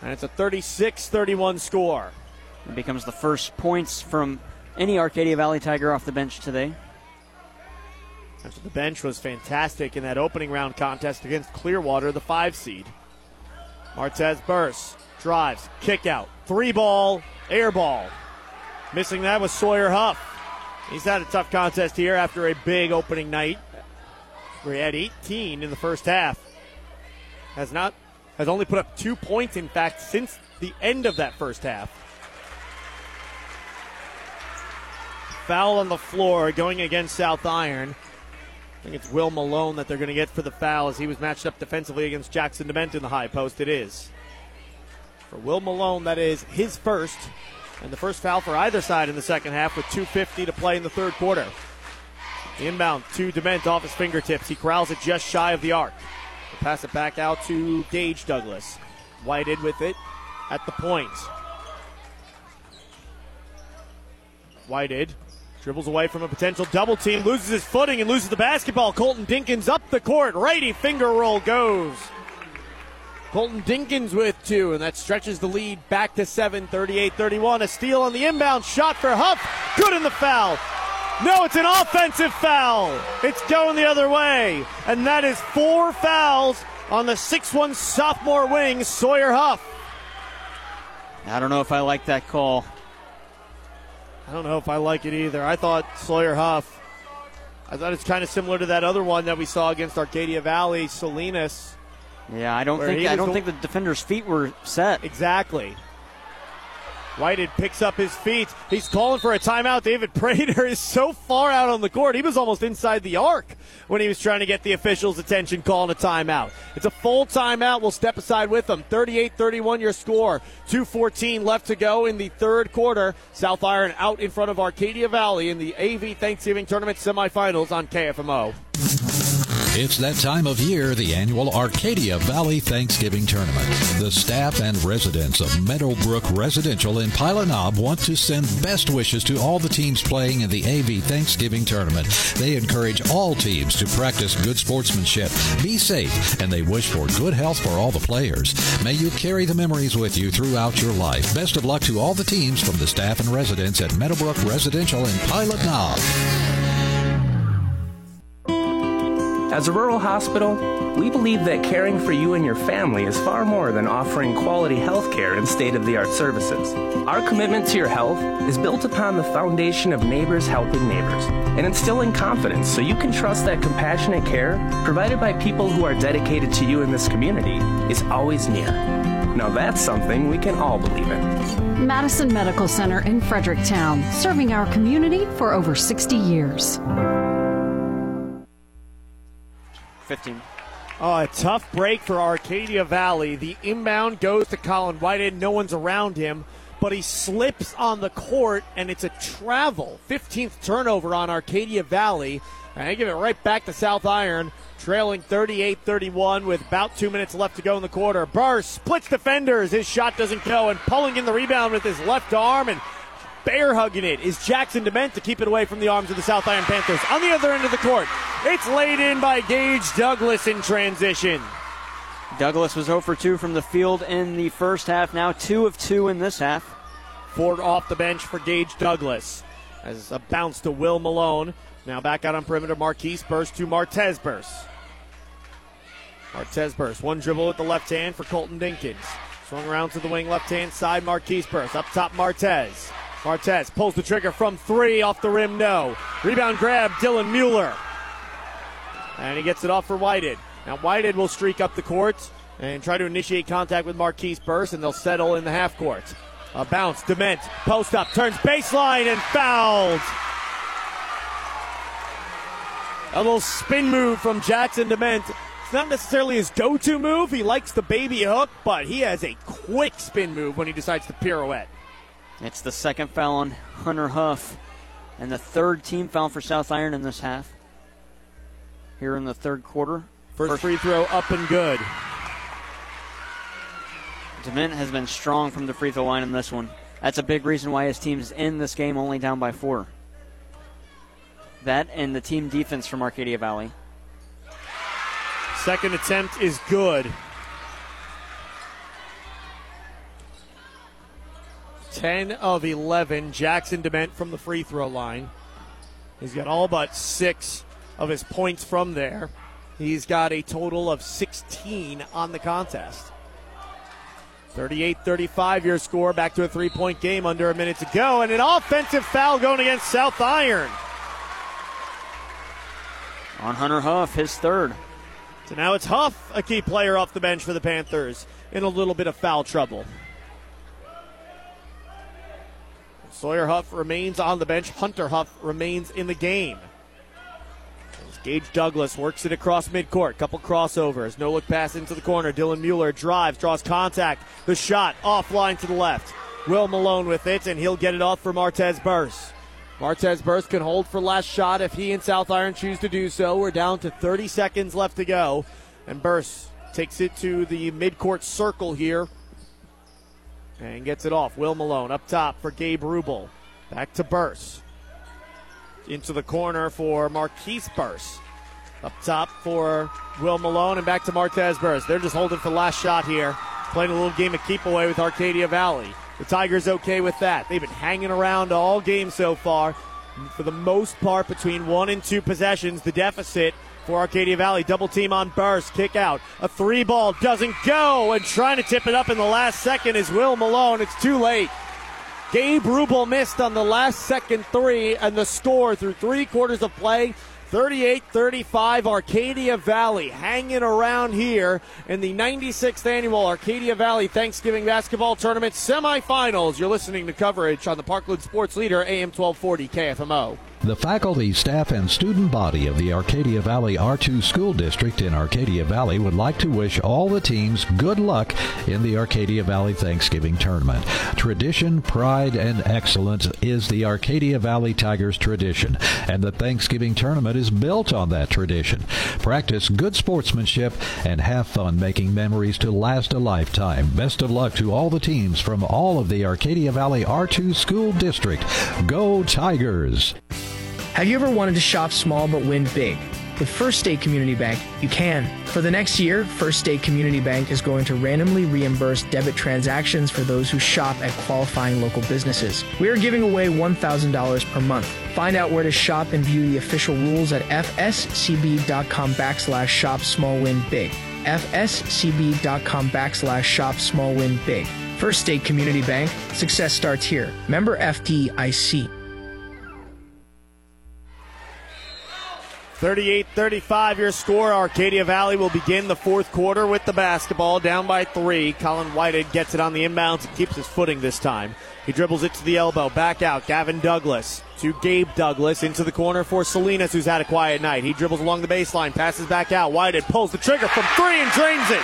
And it's a 36 31 score. It becomes the first points from any Arcadia Valley Tiger off the bench today. After the bench was fantastic in that opening round contest against Clearwater, the five seed. Martez bursts, drives, kick out, three ball, air ball. Missing that was Sawyer Huff. He's had a tough contest here after a big opening night where he had 18 in the first half. Has not has only put up two points, in fact, since the end of that first half. Foul on the floor going against South Iron. I think it's Will Malone that they're going to get for the foul as he was matched up defensively against Jackson Dement in the high post. It is. For Will Malone, that is his first, and the first foul for either side in the second half with 2.50 to play in the third quarter. Inbound to Dement off his fingertips. He corrals it just shy of the arc. He'll pass it back out to Gage Douglas. Whited with it at the point. Whited Dribbles away from a potential double team, loses his footing and loses the basketball. Colton Dinkins up the court. Righty finger roll goes. Colton Dinkins with two, and that stretches the lead back to 7, 38 31. A steal on the inbound shot for Huff. Good in the foul. No, it's an offensive foul. It's going the other way. And that is four fouls on the 6 1 sophomore wing, Sawyer Huff. I don't know if I like that call. I don't know if I like it either. I thought Sawyer Huff. I thought it's kind of similar to that other one that we saw against Arcadia Valley, Salinas. Yeah, I don't think I don't the, think the defender's feet were set. Exactly. Whited picks up his feet. He's calling for a timeout. David Prater is so far out on the court. He was almost inside the arc when he was trying to get the officials' attention calling a timeout. It's a full timeout. We'll step aside with them. 38 31 your score. 2.14 left to go in the third quarter. South Iron out in front of Arcadia Valley in the AV Thanksgiving Tournament semifinals on KFMO. It's that time of year, the annual Arcadia Valley Thanksgiving Tournament. The staff and residents of Meadowbrook Residential in Pilot Knob want to send best wishes to all the teams playing in the AV Thanksgiving Tournament. They encourage all teams to practice good sportsmanship, be safe, and they wish for good health for all the players. May you carry the memories with you throughout your life. Best of luck to all the teams from the staff and residents at Meadowbrook Residential in Pilot Knob. As a rural hospital, we believe that caring for you and your family is far more than offering quality health care and state of the art services. Our commitment to your health is built upon the foundation of neighbors helping neighbors and instilling confidence so you can trust that compassionate care provided by people who are dedicated to you in this community is always near. Now that's something we can all believe in. Madison Medical Center in Fredericktown, serving our community for over 60 years. 15. Oh, a tough break for Arcadia Valley. The inbound goes to Colin Whitehead. No one's around him, but he slips on the court, and it's a travel. 15th turnover on Arcadia Valley. And they give it right back to South Iron, trailing 38 31 with about two minutes left to go in the quarter. Burr splits defenders. His shot doesn't go, and pulling in the rebound with his left arm and bear hugging it is Jackson Dement to keep it away from the arms of the South Iron Panthers. On the other end of the court, it's laid in by Gage Douglas in transition. Douglas was 0 for 2 from the field in the first half, now 2 of 2 in this half. Ford off the bench for Gage Douglas. As a bounce to Will Malone. Now back out on perimeter, Marquise burst to Martez burst. Martez Burst, one dribble with the left hand for Colton Dinkins. Swung around to the wing left hand side, Marquise Burst. Up top, Martez. Martez pulls the trigger from three, off the rim, no. Rebound grab, Dylan Mueller. And he gets it off for Whited. Now Whited will streak up the court and try to initiate contact with Marquise Burst, and they'll settle in the half court. A bounce, Dement, post up, turns baseline and fouled. A little spin move from Jackson Dement. It's not necessarily his go to move. He likes the baby hook, but he has a quick spin move when he decides to pirouette. It's the second foul on Hunter Huff and the third team foul for South Iron in this half. Here in the third quarter. First, First free throw up and good. Dement has been strong from the free throw line in this one. That's a big reason why his team's in this game only down by four. That and the team defense from Arcadia Valley. Second attempt is good. 10 of 11. Jackson Dement from the free throw line. He's got all but six of his points from there. He's got a total of 16 on the contest. 38 35 your score. Back to a three point game under a minute to go. And an offensive foul going against South Iron. On Hunter Huff, his third. So now it's Huff, a key player off the bench for the Panthers, in a little bit of foul trouble. Sawyer Huff remains on the bench. Hunter Huff remains in the game. Gage Douglas works it across midcourt. Couple crossovers. No look pass into the corner. Dylan Mueller drives, draws contact. The shot offline to the left. Will Malone with it, and he'll get it off for Martez Burst. Martez Burst can hold for last shot if he and South Iron choose to do so. We're down to 30 seconds left to go. And Burst takes it to the midcourt circle here and gets it off. Will Malone up top for Gabe Rubel. Back to Burst into the corner for Marquise Burst. Up top for Will Malone and back to Martez Burst. They're just holding for the last shot here. Playing a little game of keep away with Arcadia Valley. The Tigers okay with that. They've been hanging around all game so far. For the most part, between one and two possessions, the deficit for Arcadia Valley. Double team on Burst. Kick out. A three ball doesn't go. And trying to tip it up in the last second is Will Malone. It's too late. Gabe Rubel missed on the last second three, and the score through three quarters of play 38 35 Arcadia Valley hanging around here in the 96th annual Arcadia Valley Thanksgiving Basketball Tournament semifinals. You're listening to coverage on the Parkland Sports Leader AM 1240 KFMO. The faculty, staff, and student body of the Arcadia Valley R2 School District in Arcadia Valley would like to wish all the teams good luck in the Arcadia Valley Thanksgiving Tournament. Tradition, pride, and excellence is the Arcadia Valley Tigers tradition, and the Thanksgiving Tournament is built on that tradition. Practice good sportsmanship and have fun making memories to last a lifetime. Best of luck to all the teams from all of the Arcadia Valley R2 School District. Go Tigers! Have you ever wanted to shop small but win big? With First State Community Bank, you can. For the next year, First State Community Bank is going to randomly reimburse debit transactions for those who shop at qualifying local businesses. We are giving away $1,000 per month. Find out where to shop and view the official rules at fscb.com backslash shop small win big. fscb.com backslash shop small win big. First State Community Bank, success starts here. Member FDIC. 38 35 your score. Arcadia Valley will begin the fourth quarter with the basketball down by three. Colin Whitehead gets it on the inbounds and keeps his footing this time. He dribbles it to the elbow, back out. Gavin Douglas to Gage Douglas into the corner for Salinas, who's had a quiet night. He dribbles along the baseline, passes back out. Whitehead pulls the trigger from three and drains it.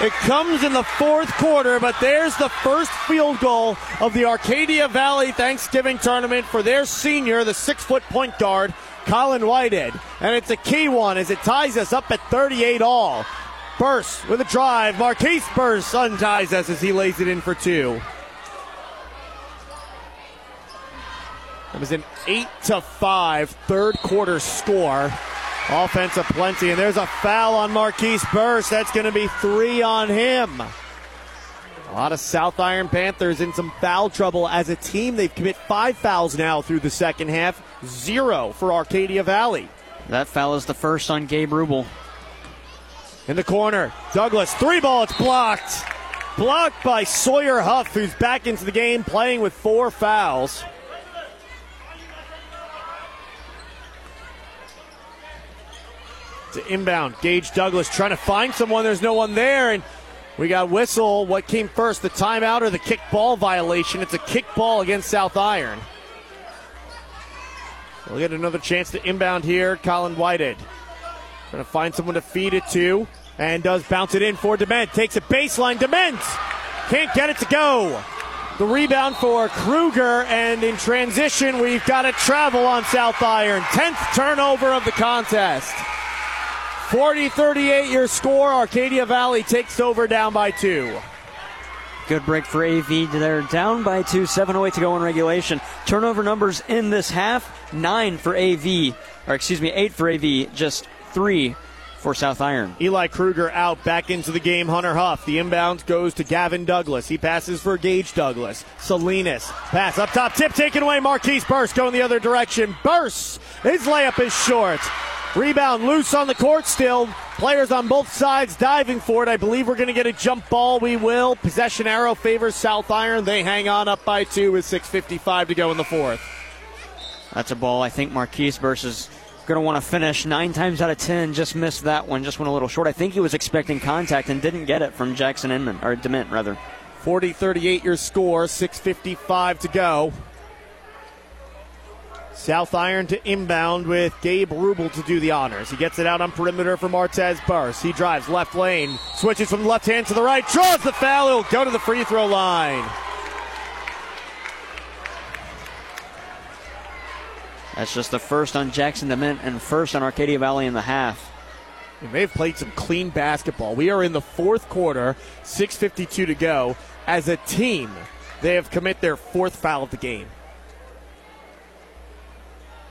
It comes in the fourth quarter, but there's the first field goal of the Arcadia Valley Thanksgiving tournament for their senior, the six foot point guard, Colin Whitehead. And it's a key one as it ties us up at 38 all. Burst with a drive. Marquise Burst unties us as he lays it in for two. It was an 8 to 5 third quarter score. Offensive plenty, and there's a foul on Marquise Burst. That's going to be three on him. A lot of South Iron Panthers in some foul trouble as a team. They've committed five fouls now through the second half, zero for Arcadia Valley. That foul is the first on Gabe Rubel. In the corner, Douglas, three ball, it's blocked. Blocked by Sawyer Huff, who's back into the game playing with four fouls. To inbound, Gage Douglas trying to find someone. There's no one there, and we got whistle. What came first, the timeout or the kick ball violation? It's a kick ball against South Iron. We'll get another chance to inbound here. Colin Whitehead trying to find someone to feed it to, and does bounce it in for Dement. Takes a baseline. Dement can't get it to go. The rebound for Kruger, and in transition, we've got a travel on South Iron. 10th turnover of the contest. 40 38 your score. Arcadia Valley takes over down by two. Good break for AV. They're down by two, 7.08 to go in regulation. Turnover numbers in this half nine for AV, or excuse me, eight for AV, just three for South Iron. Eli Kruger out, back into the game. Hunter Huff. The inbound goes to Gavin Douglas. He passes for Gage Douglas. Salinas. Pass up top. Tip taken away. Marquise Burst going the other direction. Burst. His layup is short. Rebound loose on the court still. Players on both sides diving for it. I believe we're going to get a jump ball. We will. Possession arrow favors South Iron. They hang on up by two with 6.55 to go in the fourth. That's a ball I think Marquise versus going to want to finish nine times out of ten. Just missed that one. Just went a little short. I think he was expecting contact and didn't get it from Jackson Inman or Dement rather. 40-38 your score. 6.55 to go. South Iron to inbound with Gabe Rubel to do the honors. He gets it out on perimeter for Martez Burst. He drives left lane, switches from the left hand to the right, draws the foul. He'll go to the free throw line. That's just the first on Jackson Dement and first on Arcadia Valley in the half. They've played some clean basketball. We are in the fourth quarter, 6.52 to go. As a team, they have commit their fourth foul of the game.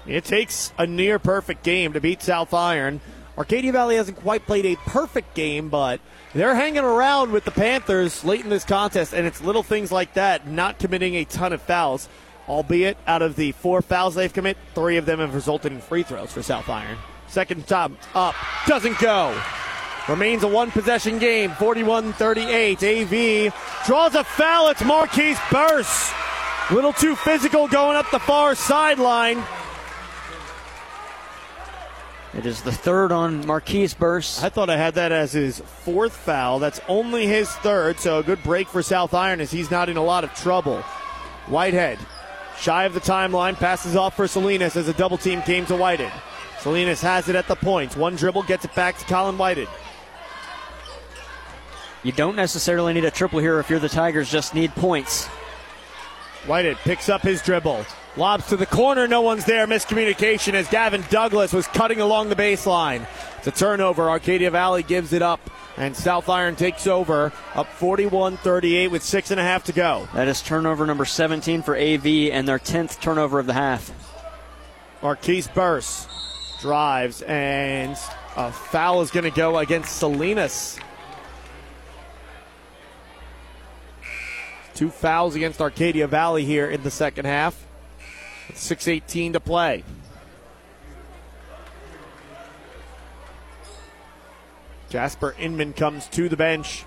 It takes a near perfect game to beat South Iron. Arcadia Valley hasn't quite played a perfect game, but they're hanging around with the Panthers late in this contest, and it's little things like that, not committing a ton of fouls. Albeit, out of the four fouls they've committed, three of them have resulted in free throws for South Iron. Second time up, doesn't go. Remains a one possession game, 41 38. AV draws a foul. It's Marquise Burst. Little too physical going up the far sideline. It is the third on Marquise Burst. I thought I had that as his fourth foul. That's only his third, so a good break for South Iron as he's not in a lot of trouble. Whitehead, shy of the timeline, passes off for Salinas as a double team came to Whitehead. Salinas has it at the point. One dribble gets it back to Colin Whitehead. You don't necessarily need a triple here if you're the Tigers, just need points. Whitehead picks up his dribble. Lobs to the corner, no one's there. Miscommunication as Gavin Douglas was cutting along the baseline. It's a turnover. Arcadia Valley gives it up, and South Iron takes over, up 41 38 with six and a half to go. That is turnover number 17 for AV and their 10th turnover of the half. Marquise Burst drives, and a foul is going to go against Salinas. Two fouls against Arcadia Valley here in the second half. 6.18 to play. Jasper Inman comes to the bench.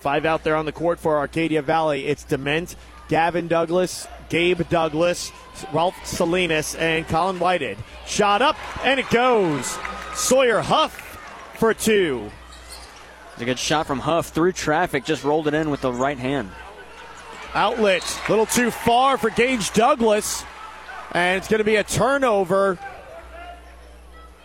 Five out there on the court for Arcadia Valley. It's Dement, Gavin Douglas, Gage Douglas, Ralph Salinas, and Colin Whitehead. Shot up, and it goes. Sawyer Huff for two. It's a good shot from Huff through traffic, just rolled it in with the right hand. Outlet, a little too far for Gage Douglas. And it's going to be a turnover.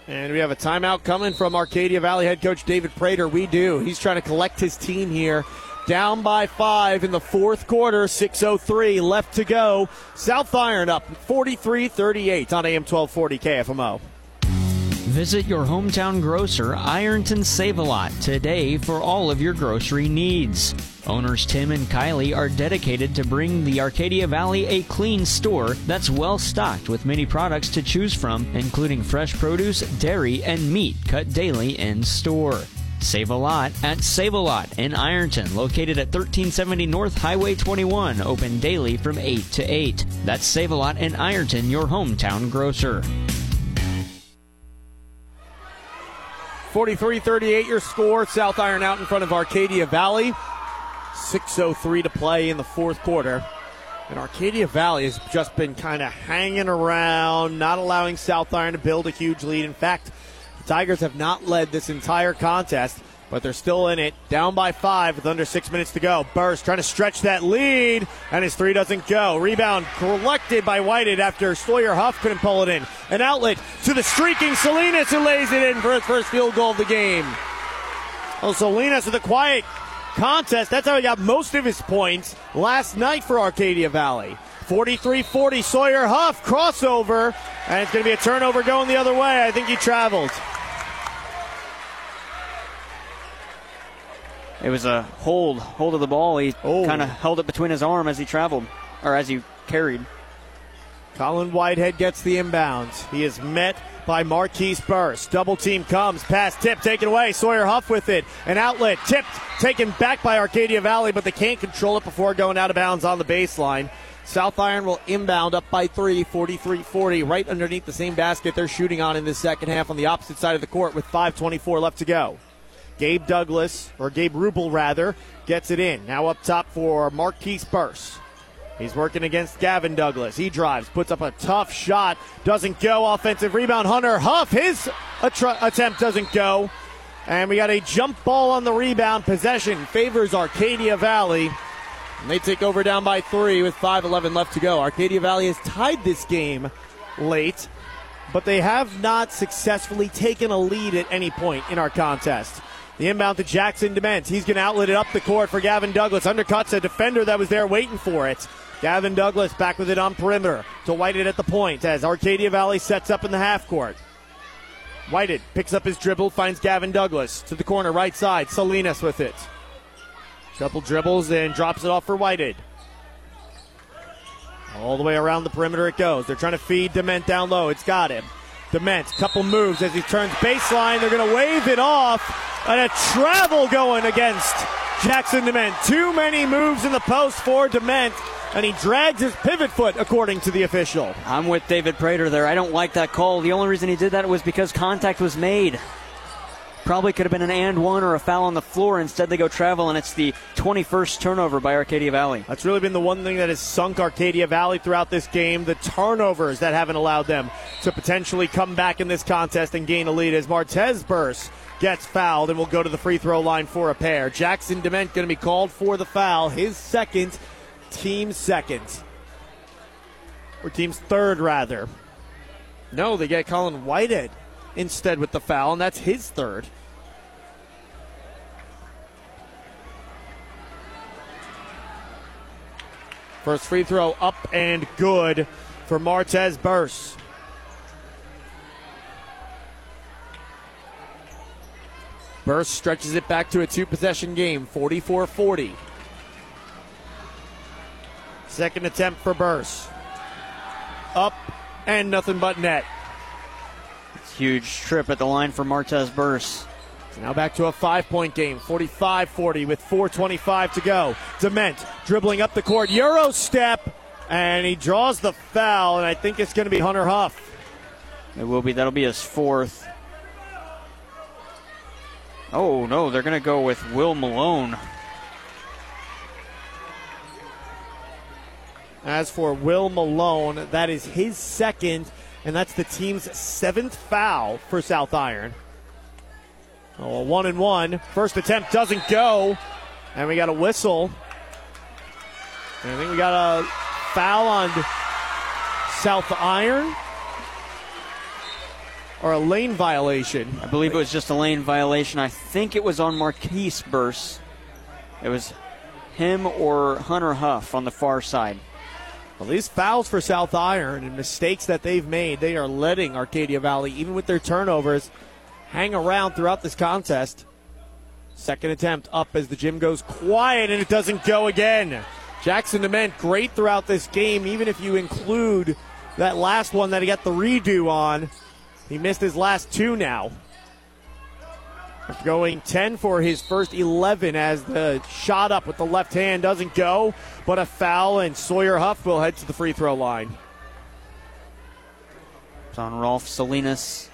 And we have a timeout coming from Arcadia Valley head coach David Prater. We do. He's trying to collect his team here. Down by five in the fourth quarter, 6.03 left to go. South Iron up 43 38 on AM 1240 KFMO. Visit your hometown grocer, Ironton Save a Lot, today for all of your grocery needs. Owners Tim and Kylie are dedicated to bring the Arcadia Valley a clean store that's well stocked with many products to choose from, including fresh produce, dairy, and meat cut daily in store. Save a lot at Save a Lot in Ironton, located at 1370 North Highway 21, open daily from 8 to 8. That's Save a Lot in Ironton, your hometown grocer. 43 38 your score. South Iron out in front of Arcadia Valley. 6.03 to play in the fourth quarter. And Arcadia Valley has just been kind of hanging around, not allowing South Iron to build a huge lead. In fact, the Tigers have not led this entire contest, but they're still in it, down by five with under six minutes to go. Burst trying to stretch that lead, and his three doesn't go. Rebound collected by Whited after Sawyer Huff couldn't pull it in. An outlet to the streaking Salinas who lays it in for his first field goal of the game. Oh, Salinas with a quiet contest. That's how he got most of his points last night for Arcadia Valley. 43 40, Sawyer Huff, crossover, and it's going to be a turnover going the other way. I think he traveled. It was a hold, hold of the ball. He oh. kind of held it between his arm as he traveled, or as he carried. Colin Whitehead gets the inbounds. He is met by Marquise Burst. Double team comes. Pass tip taken away. Sawyer Huff with it. An outlet tipped, taken back by Arcadia Valley, but they can't control it before going out of bounds on the baseline. South Iron will inbound up by three, 43 40, right underneath the same basket they're shooting on in the second half on the opposite side of the court with 5.24 left to go. Gabe Douglas, or Gabe Rubel rather, gets it in. Now up top for Marquise Burst. He's working against Gavin Douglas. He drives, puts up a tough shot, doesn't go. Offensive rebound, Hunter Huff. His attempt doesn't go. And we got a jump ball on the rebound. Possession favors Arcadia Valley. And they take over down by three with 5.11 left to go. Arcadia Valley has tied this game late, but they have not successfully taken a lead at any point in our contest. The inbound to Jackson Dement. He's going to outlet it up the court for Gavin Douglas. Undercuts a defender that was there waiting for it. Gavin Douglas back with it on perimeter to Whited at the point as Arcadia Valley sets up in the half court. Whited picks up his dribble, finds Gavin Douglas to the corner, right side. Salinas with it. Couple dribbles and drops it off for Whited. All the way around the perimeter it goes. They're trying to feed Dement down low. It's got him. Dement, couple moves as he turns baseline. They're going to wave it off. And a travel going against Jackson Dement. Too many moves in the post for Dement. And he drags his pivot foot, according to the official. I'm with David Prater there. I don't like that call. The only reason he did that was because contact was made. Probably could have been an and one or a foul on the floor. Instead, they go travel, and it's the 21st turnover by Arcadia Valley. That's really been the one thing that has sunk Arcadia Valley throughout this game. The turnovers that haven't allowed them to potentially come back in this contest and gain a lead as Martez Burst gets fouled and will go to the free throw line for a pair. Jackson Dement going to be called for the foul, his second, team second. Or team's third, rather. No, they get Colin Whitehead instead with the foul, and that's his third. First free throw up and good for Martez Burst. Burst stretches it back to a two possession game, 44 40. Second attempt for Burst. Up and nothing but net. Huge trip at the line for Martez Burst. Now back to a five point game, 45 40 with 4.25 to go. Dement dribbling up the court, Euro step, and he draws the foul, and I think it's going to be Hunter Huff. It will be, that'll be his fourth. Oh, no, they're going to go with Will Malone. As for Will Malone, that is his second and that's the team's seventh foul for South Iron. Oh, one and one. First attempt doesn't go, and we got a whistle. And I think we got a foul on South Iron or a lane violation. I believe it was just a lane violation. I think it was on Marquise Burst. It was him or Hunter Huff on the far side. Well, these fouls for South Iron and mistakes that they've made, they are letting Arcadia Valley, even with their turnovers, hang around throughout this contest. Second attempt up as the gym goes quiet and it doesn't go again. Jackson Dement great throughout this game, even if you include that last one that he got the redo on. He missed his last two now. Going 10 for his first 11 as the shot up with the left hand doesn't go, but a foul, and Sawyer Huff will head to the free throw line. It's on Rolf Salinas.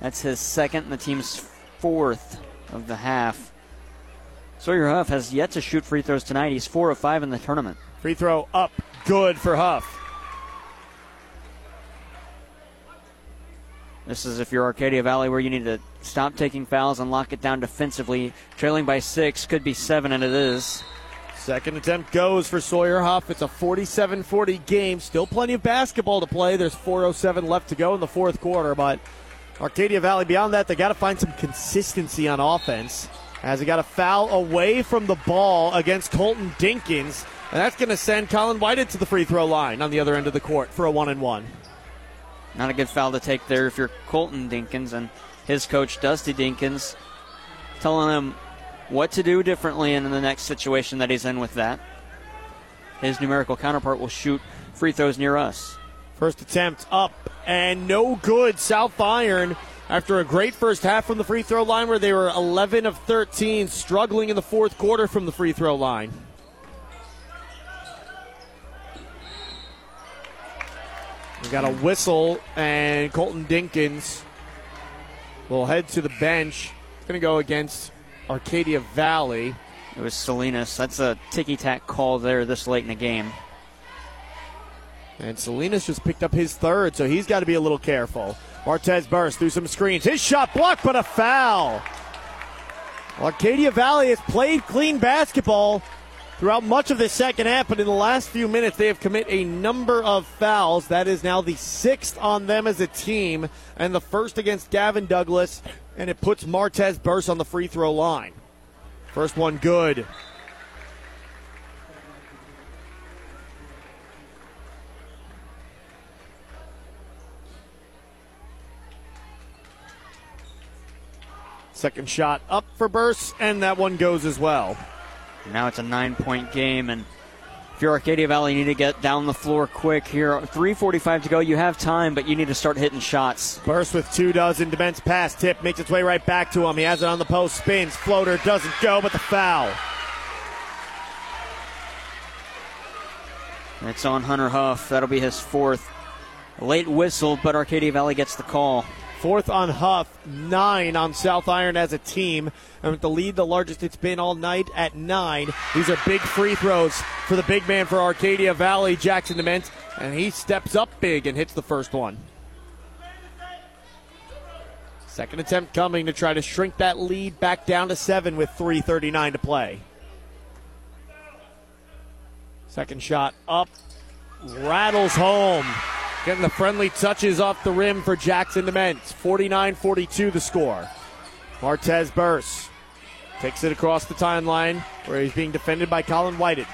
That's his second, and the team's fourth of the half. Sawyer Huff has yet to shoot free throws tonight. He's four of five in the tournament. Free throw up, good for Huff. This is if you're Arcadia Valley where you need to stop taking fouls and lock it down defensively. Trailing by six, could be seven, and it is. Second attempt goes for Sawyer Huff. It's a 47 40 game. Still plenty of basketball to play. There's 4.07 left to go in the fourth quarter, but Arcadia Valley, beyond that, they got to find some consistency on offense. As he got a foul away from the ball against Colton Dinkins, and that's going to send Colin Whited to the free throw line on the other end of the court for a one and one. Not a good foul to take there if you're Colton Dinkins and his coach Dusty Dinkins telling him what to do differently in the next situation that he's in with that. His numerical counterpart will shoot free throws near us. First attempt up and no good. South Iron after a great first half from the free throw line where they were 11 of 13, struggling in the fourth quarter from the free throw line. We got a whistle, and Colton Dinkins will head to the bench. Going to go against Arcadia Valley. It was Salinas. That's a ticky tack call there this late in the game. And Salinas just picked up his third, so he's got to be a little careful. Martez burst through some screens. His shot blocked, but a foul. Arcadia Valley has played clean basketball throughout much of the second half, but in the last few minutes, they have commit a number of fouls. That is now the sixth on them as a team, and the first against Gavin Douglas, and it puts Martez Burst on the free throw line. First one good. Second shot up for Burst, and that one goes as well. Now it's a nine point game, and if you're Arcadia Valley, you need to get down the floor quick here. 3.45 to go. You have time, but you need to start hitting shots. Burst with two dozen. Dements pass tip makes its way right back to him. He has it on the post, spins, floater doesn't go, but the foul. It's on Hunter Huff. That'll be his fourth. Late whistle, but Arcadia Valley gets the call. Fourth on Huff, nine on South Iron as a team. And with the lead, the largest it's been all night at nine. These are big free throws for the big man for Arcadia Valley, Jackson Dement. And he steps up big and hits the first one. Second attempt coming to try to shrink that lead back down to seven with 3.39 to play. Second shot up, rattles home. Getting the friendly touches off the rim for Jackson Dement. 49 42 the score. Martez Burst takes it across the timeline where he's being defended by Colin Whited.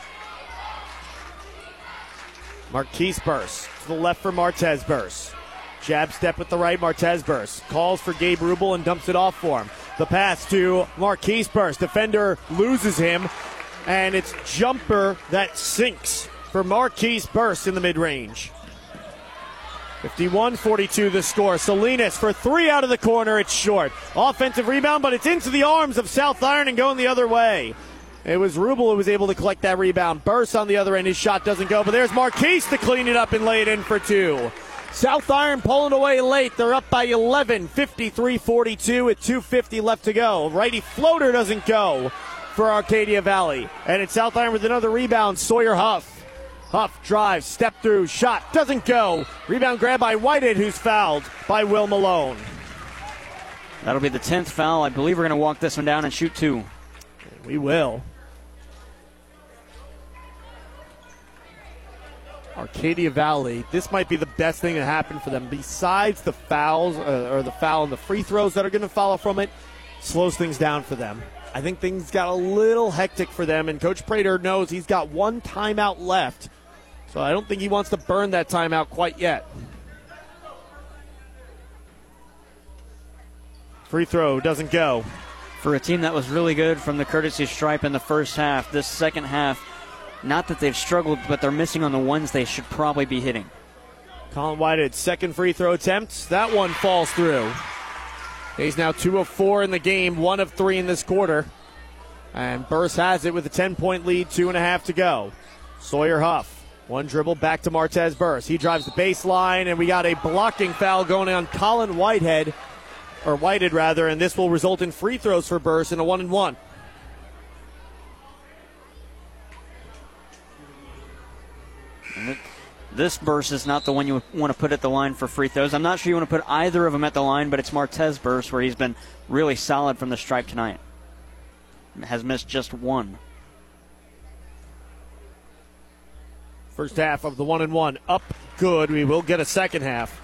Marquise Burst to the left for Martez Burst. Jab step with the right, Martez Burst calls for Gabe Rubel and dumps it off for him. The pass to Marquise Burst. Defender loses him, and it's jumper that sinks for Marquise Burst in the mid range. 51 42 the score. Salinas for three out of the corner. It's short. Offensive rebound, but it's into the arms of South Iron and going the other way. It was Rubel who was able to collect that rebound. Burst on the other end. His shot doesn't go, but there's Marquise to clean it up and lay it in for two. South Iron pulling away late. They're up by 11, 53 42 with 2.50 left to go. Righty floater doesn't go for Arcadia Valley. And it's South Iron with another rebound. Sawyer Huff. Huff drives, step through, shot, doesn't go. Rebound grab by Whitehead, who's fouled by Will Malone. That'll be the 10th foul. I believe we're going to walk this one down and shoot two. We will. Arcadia Valley, this might be the best thing that happened for them. Besides the fouls, uh, or the foul and the free throws that are going to follow from it, slows things down for them. I think things got a little hectic for them, and Coach Prater knows he's got one timeout left. So I don't think he wants to burn that timeout quite yet. Free throw doesn't go. For a team that was really good from the courtesy stripe in the first half, this second half, not that they've struggled, but they're missing on the ones they should probably be hitting. Colin Whitehead, second free throw attempt. That one falls through. He's now two of four in the game, one of three in this quarter. And Burst has it with a 10 point lead, two and a half to go. Sawyer Huff, one dribble back to Martez Burst. He drives the baseline, and we got a blocking foul going on Colin Whitehead. or Whited rather, and this will result in free throws for Burris in a one and one. This burst is not the one you want to put at the line for free throws. I'm not sure you want to put either of them at the line, but it's Martez burst where he's been really solid from the stripe tonight. Has missed just one. First half of the one and one up good. We will get a second half.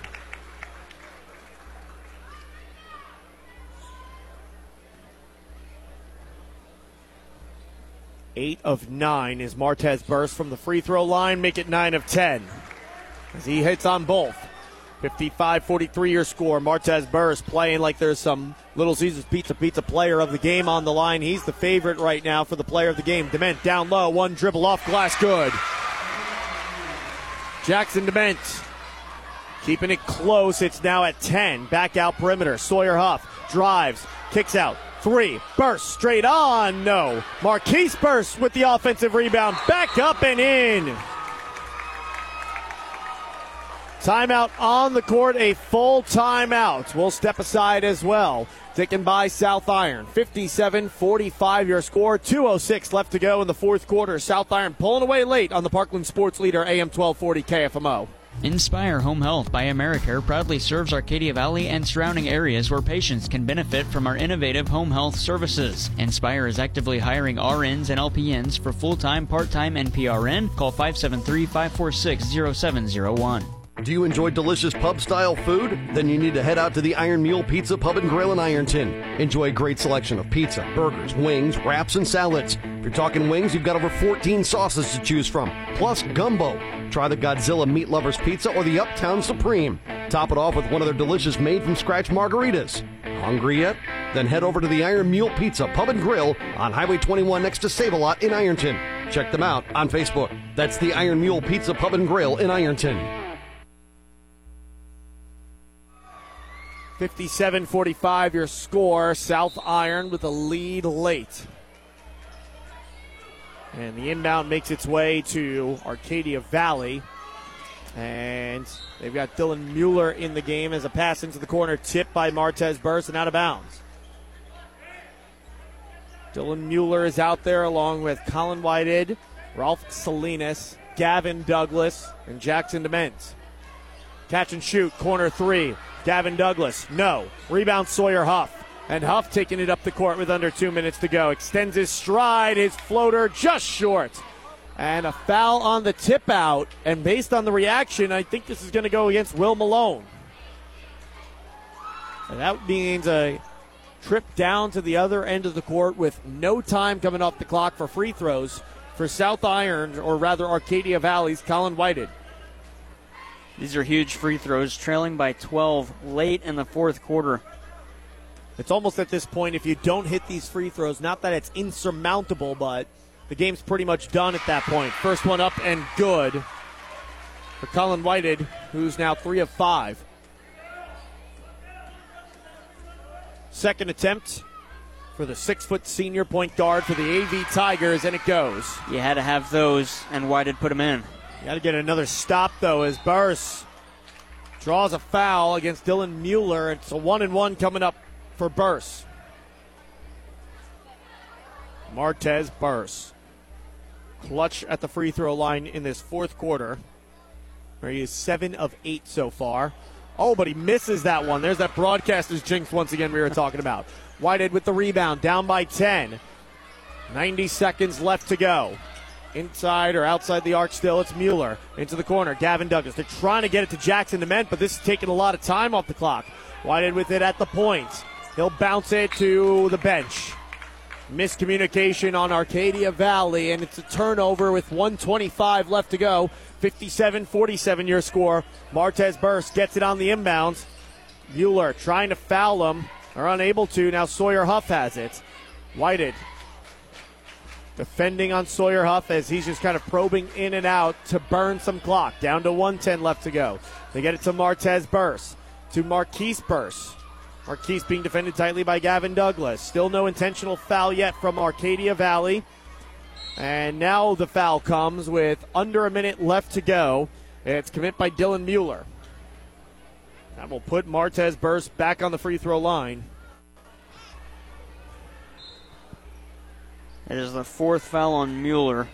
Eight of nine is Martez burst from the free throw line, make it nine of ten. As he hits on both. 55 43 your score. Martez burst playing like there's some Little Caesars Pizza Pizza player of the game on the line. He's the favorite right now for the player of the game. Dement down low, one dribble off glass, good. Jackson Dement keeping it close. It's now at 10. Back out perimeter. Sawyer Huff drives, kicks out, three, burst straight on. No. Marquise burst with the offensive rebound. Back up and in. Timeout on the court, a full timeout. We'll step aside as well. Taken by South Iron. 57 45 your score. 2.06 left to go in the fourth quarter. South Iron pulling away late on the Parkland Sports Leader AM 1240 KFMO. Inspire Home Health by Americare proudly serves Arcadia Valley and surrounding areas where patients can benefit from our innovative home health services. Inspire is actively hiring RNs and LPNs for full time, part time, and PRN. Call 573 546 0701. Do you enjoy delicious pub style food? Then you need to head out to the Iron Mule Pizza Pub and Grill in Ironton. Enjoy a great selection of pizza, burgers, wings, wraps, and salads. If you're talking wings, you've got over 14 sauces to choose from, plus gumbo. Try the Godzilla Meat Lovers Pizza or the Uptown Supreme. Top it off with one of their delicious made from scratch margaritas. Hungry yet? Then head over to the Iron Mule Pizza Pub and Grill on Highway 21 next to Save a Lot in Ironton. Check them out on Facebook. That's the Iron Mule Pizza Pub and Grill in Ironton. 57 45 your score. South Iron with a lead late. And the inbound makes its way to Arcadia Valley. And they've got Dylan Mueller in the game as a pass into the corner, tipped by Martez Burst and out of bounds. Dylan Mueller is out there along with Colin Whitehead, Ralph Salinas, Gavin Douglas, and Jackson Dement. Catch and shoot, corner three. Gavin Douglas, no. Rebound Sawyer Huff. And Huff taking it up the court with under two minutes to go. Extends his stride, his floater just short. And a foul on the tip out. And based on the reaction, I think this is going to go against Will Malone. And that means a trip down to the other end of the court with no time coming off the clock for free throws for South Iron, or rather Arcadia Valley's Colin Whited. These are huge free throws, trailing by 12 late in the fourth quarter. It's almost at this point, if you don't hit these free throws, not that it's insurmountable, but the game's pretty much done at that point. First one up and good for Colin Whited, who's now three of five. Second attempt for the six foot senior point guard for the AV Tigers, and it goes. You had to have those, and Whited put them in. Got to get another stop though as Burris draws a foul against Dylan Mueller. It's a one and one coming up for Burris. Martez Burris. Clutch at the free throw line in this fourth quarter. Where he is seven of eight so far. Oh, but he misses that one. There's that broadcaster's jinx once again we were talking about. Whitehead with the rebound, down by 10. 90 seconds left to go. Inside or outside the arc still, it's Mueller. Into the corner, Gavin Douglas. They're trying to get it to Jackson Dement, but this is taking a lot of time off the clock. Whitehead with it at the point. He'll bounce it to the bench. Miscommunication on Arcadia Valley, and it's a turnover with 125 left to go. 57 47 your score. Martez Burst gets it on the inbounds. Mueller trying to foul him, are unable to. Now Sawyer Huff has it. Whited defending on Sawyer Huff as he's just kind of probing in and out to burn some clock. Down to 110 left to go. They get it to Martez Burst, to Marquise Burst. Marquise being defended tightly by Gavin Douglas. Still no intentional foul yet from Arcadia Valley. And now the foul comes with under a minute left to go. It's commit by Dylan Mueller. That will put Martez Burst back on the free throw line. It is the fourth foul on Mueller.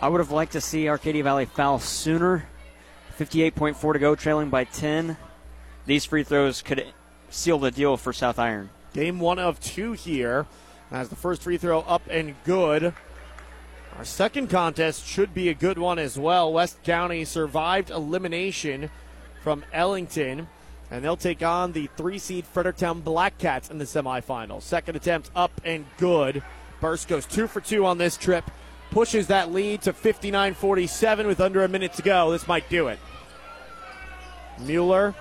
I would have liked to see Arcadia Valley foul sooner. 58.4 to go, trailing by 10. These free throws could seal the deal for South Iron. Game one of two here. As the first free throw up and good. Our second contest should be a good one as well. West County survived elimination from Ellington, and they'll take on the three seed Fredericktown Black Cats in the semifinals. Second attempt up and good. Burst goes two for two on this trip, pushes that lead to 59 47 with under a minute to go. This might do it. Mueller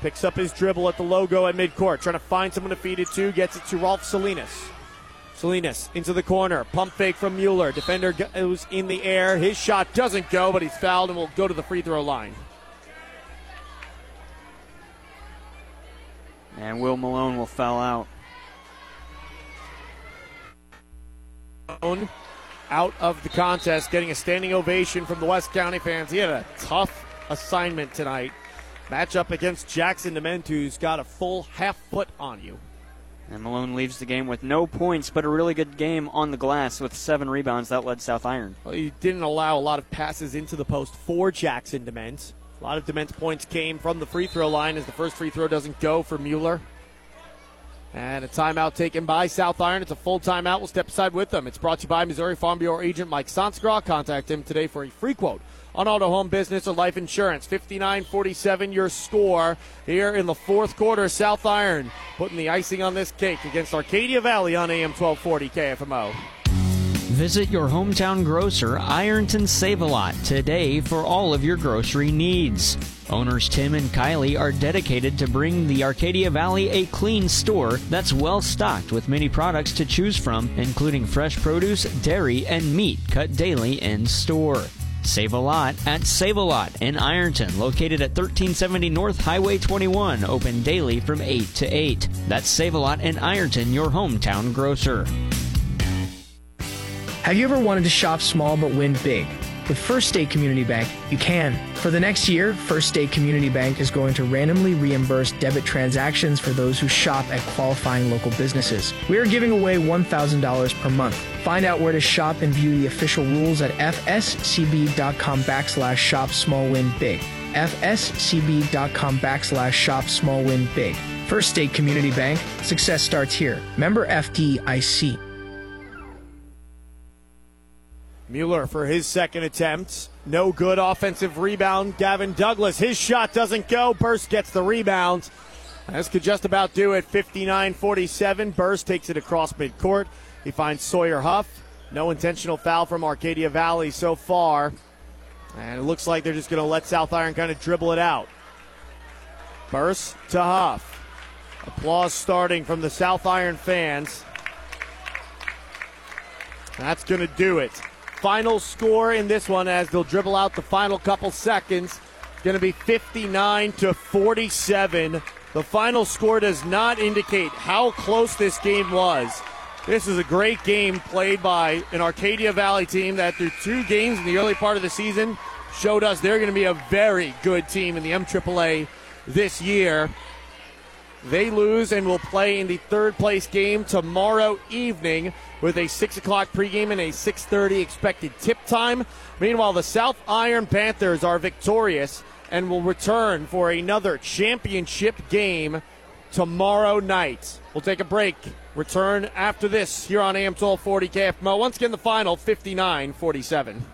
picks up his dribble at the logo at midcourt, trying to find someone to feed it to, gets it to Rolf Salinas. Salinas into the corner. Pump fake from Mueller. Defender goes in the air. His shot doesn't go, but he's fouled and will go to the free throw line. And Will Malone will foul out. Malone out of the contest, getting a standing ovation from the West County fans. He had a tough assignment tonight. Matchup against Jackson Dement, who's got a full half foot on you. And Malone leaves the game with no points, but a really good game on the glass with seven rebounds that led South Iron. Well, he didn't allow a lot of passes into the post for Jackson Dement. A lot of Dement's points came from the free throw line as the first free throw doesn't go for Mueller. And a timeout taken by South Iron. It's a full timeout. We'll step aside with them. It's brought to you by Missouri Farm Bureau agent Mike Sansagra. Contact him today for a free quote on auto, home business, or life insurance. 59 47 your score here in the fourth quarter. South Iron putting the icing on this cake against Arcadia Valley on AM 1240 KFMO. Visit your hometown grocer, Ironton Save a Lot, today for all of your grocery needs. Owners Tim and Kylie are dedicated to bring the Arcadia Valley a clean store that's well stocked with many products to choose from, including fresh produce, dairy, and meat cut daily in store. Save a lot at Save a Lot in Ironton, located at 1370 North Highway 21, open daily from 8 to 8. That's Save a Lot in Ironton, your hometown grocer. Have you ever wanted to shop small but win big? With First State Community Bank, you can. For the next year, First State Community Bank is going to randomly reimburse debit transactions for those who shop at qualifying local businesses. We are giving away $1,000 per month. Find out where to shop and view the official rules at fscb.com backslash shop small win big. fscb.com backslash shop small win big. First State Community Bank, success starts here. Member FDIC. Mueller for his second attempt. No good offensive rebound. Gavin Douglas, his shot doesn't go. Burst gets the rebound. This could just about do it. 59 47. Burst takes it across midcourt. He finds Sawyer Huff. No intentional foul from Arcadia Valley so far. And it looks like they're just going to let South Iron kind of dribble it out. Burst to Huff. Applause starting from the South Iron fans. That's going to do it. Final score in this one as they'll dribble out the final couple seconds. Going to be 59 to 47. The final score does not indicate how close this game was. This is a great game played by an Arcadia Valley team that, through two games in the early part of the season, showed us they're going to be a very good team in the MAAA this year. They lose and will play in the third place game tomorrow evening with a 6 o'clock pregame and a 6.30 expected tip time. Meanwhile, the South Iron Panthers are victorious and will return for another championship game tomorrow night. We'll take a break. Return after this here on AM 1240 KFMO. Once again, the final 59 47.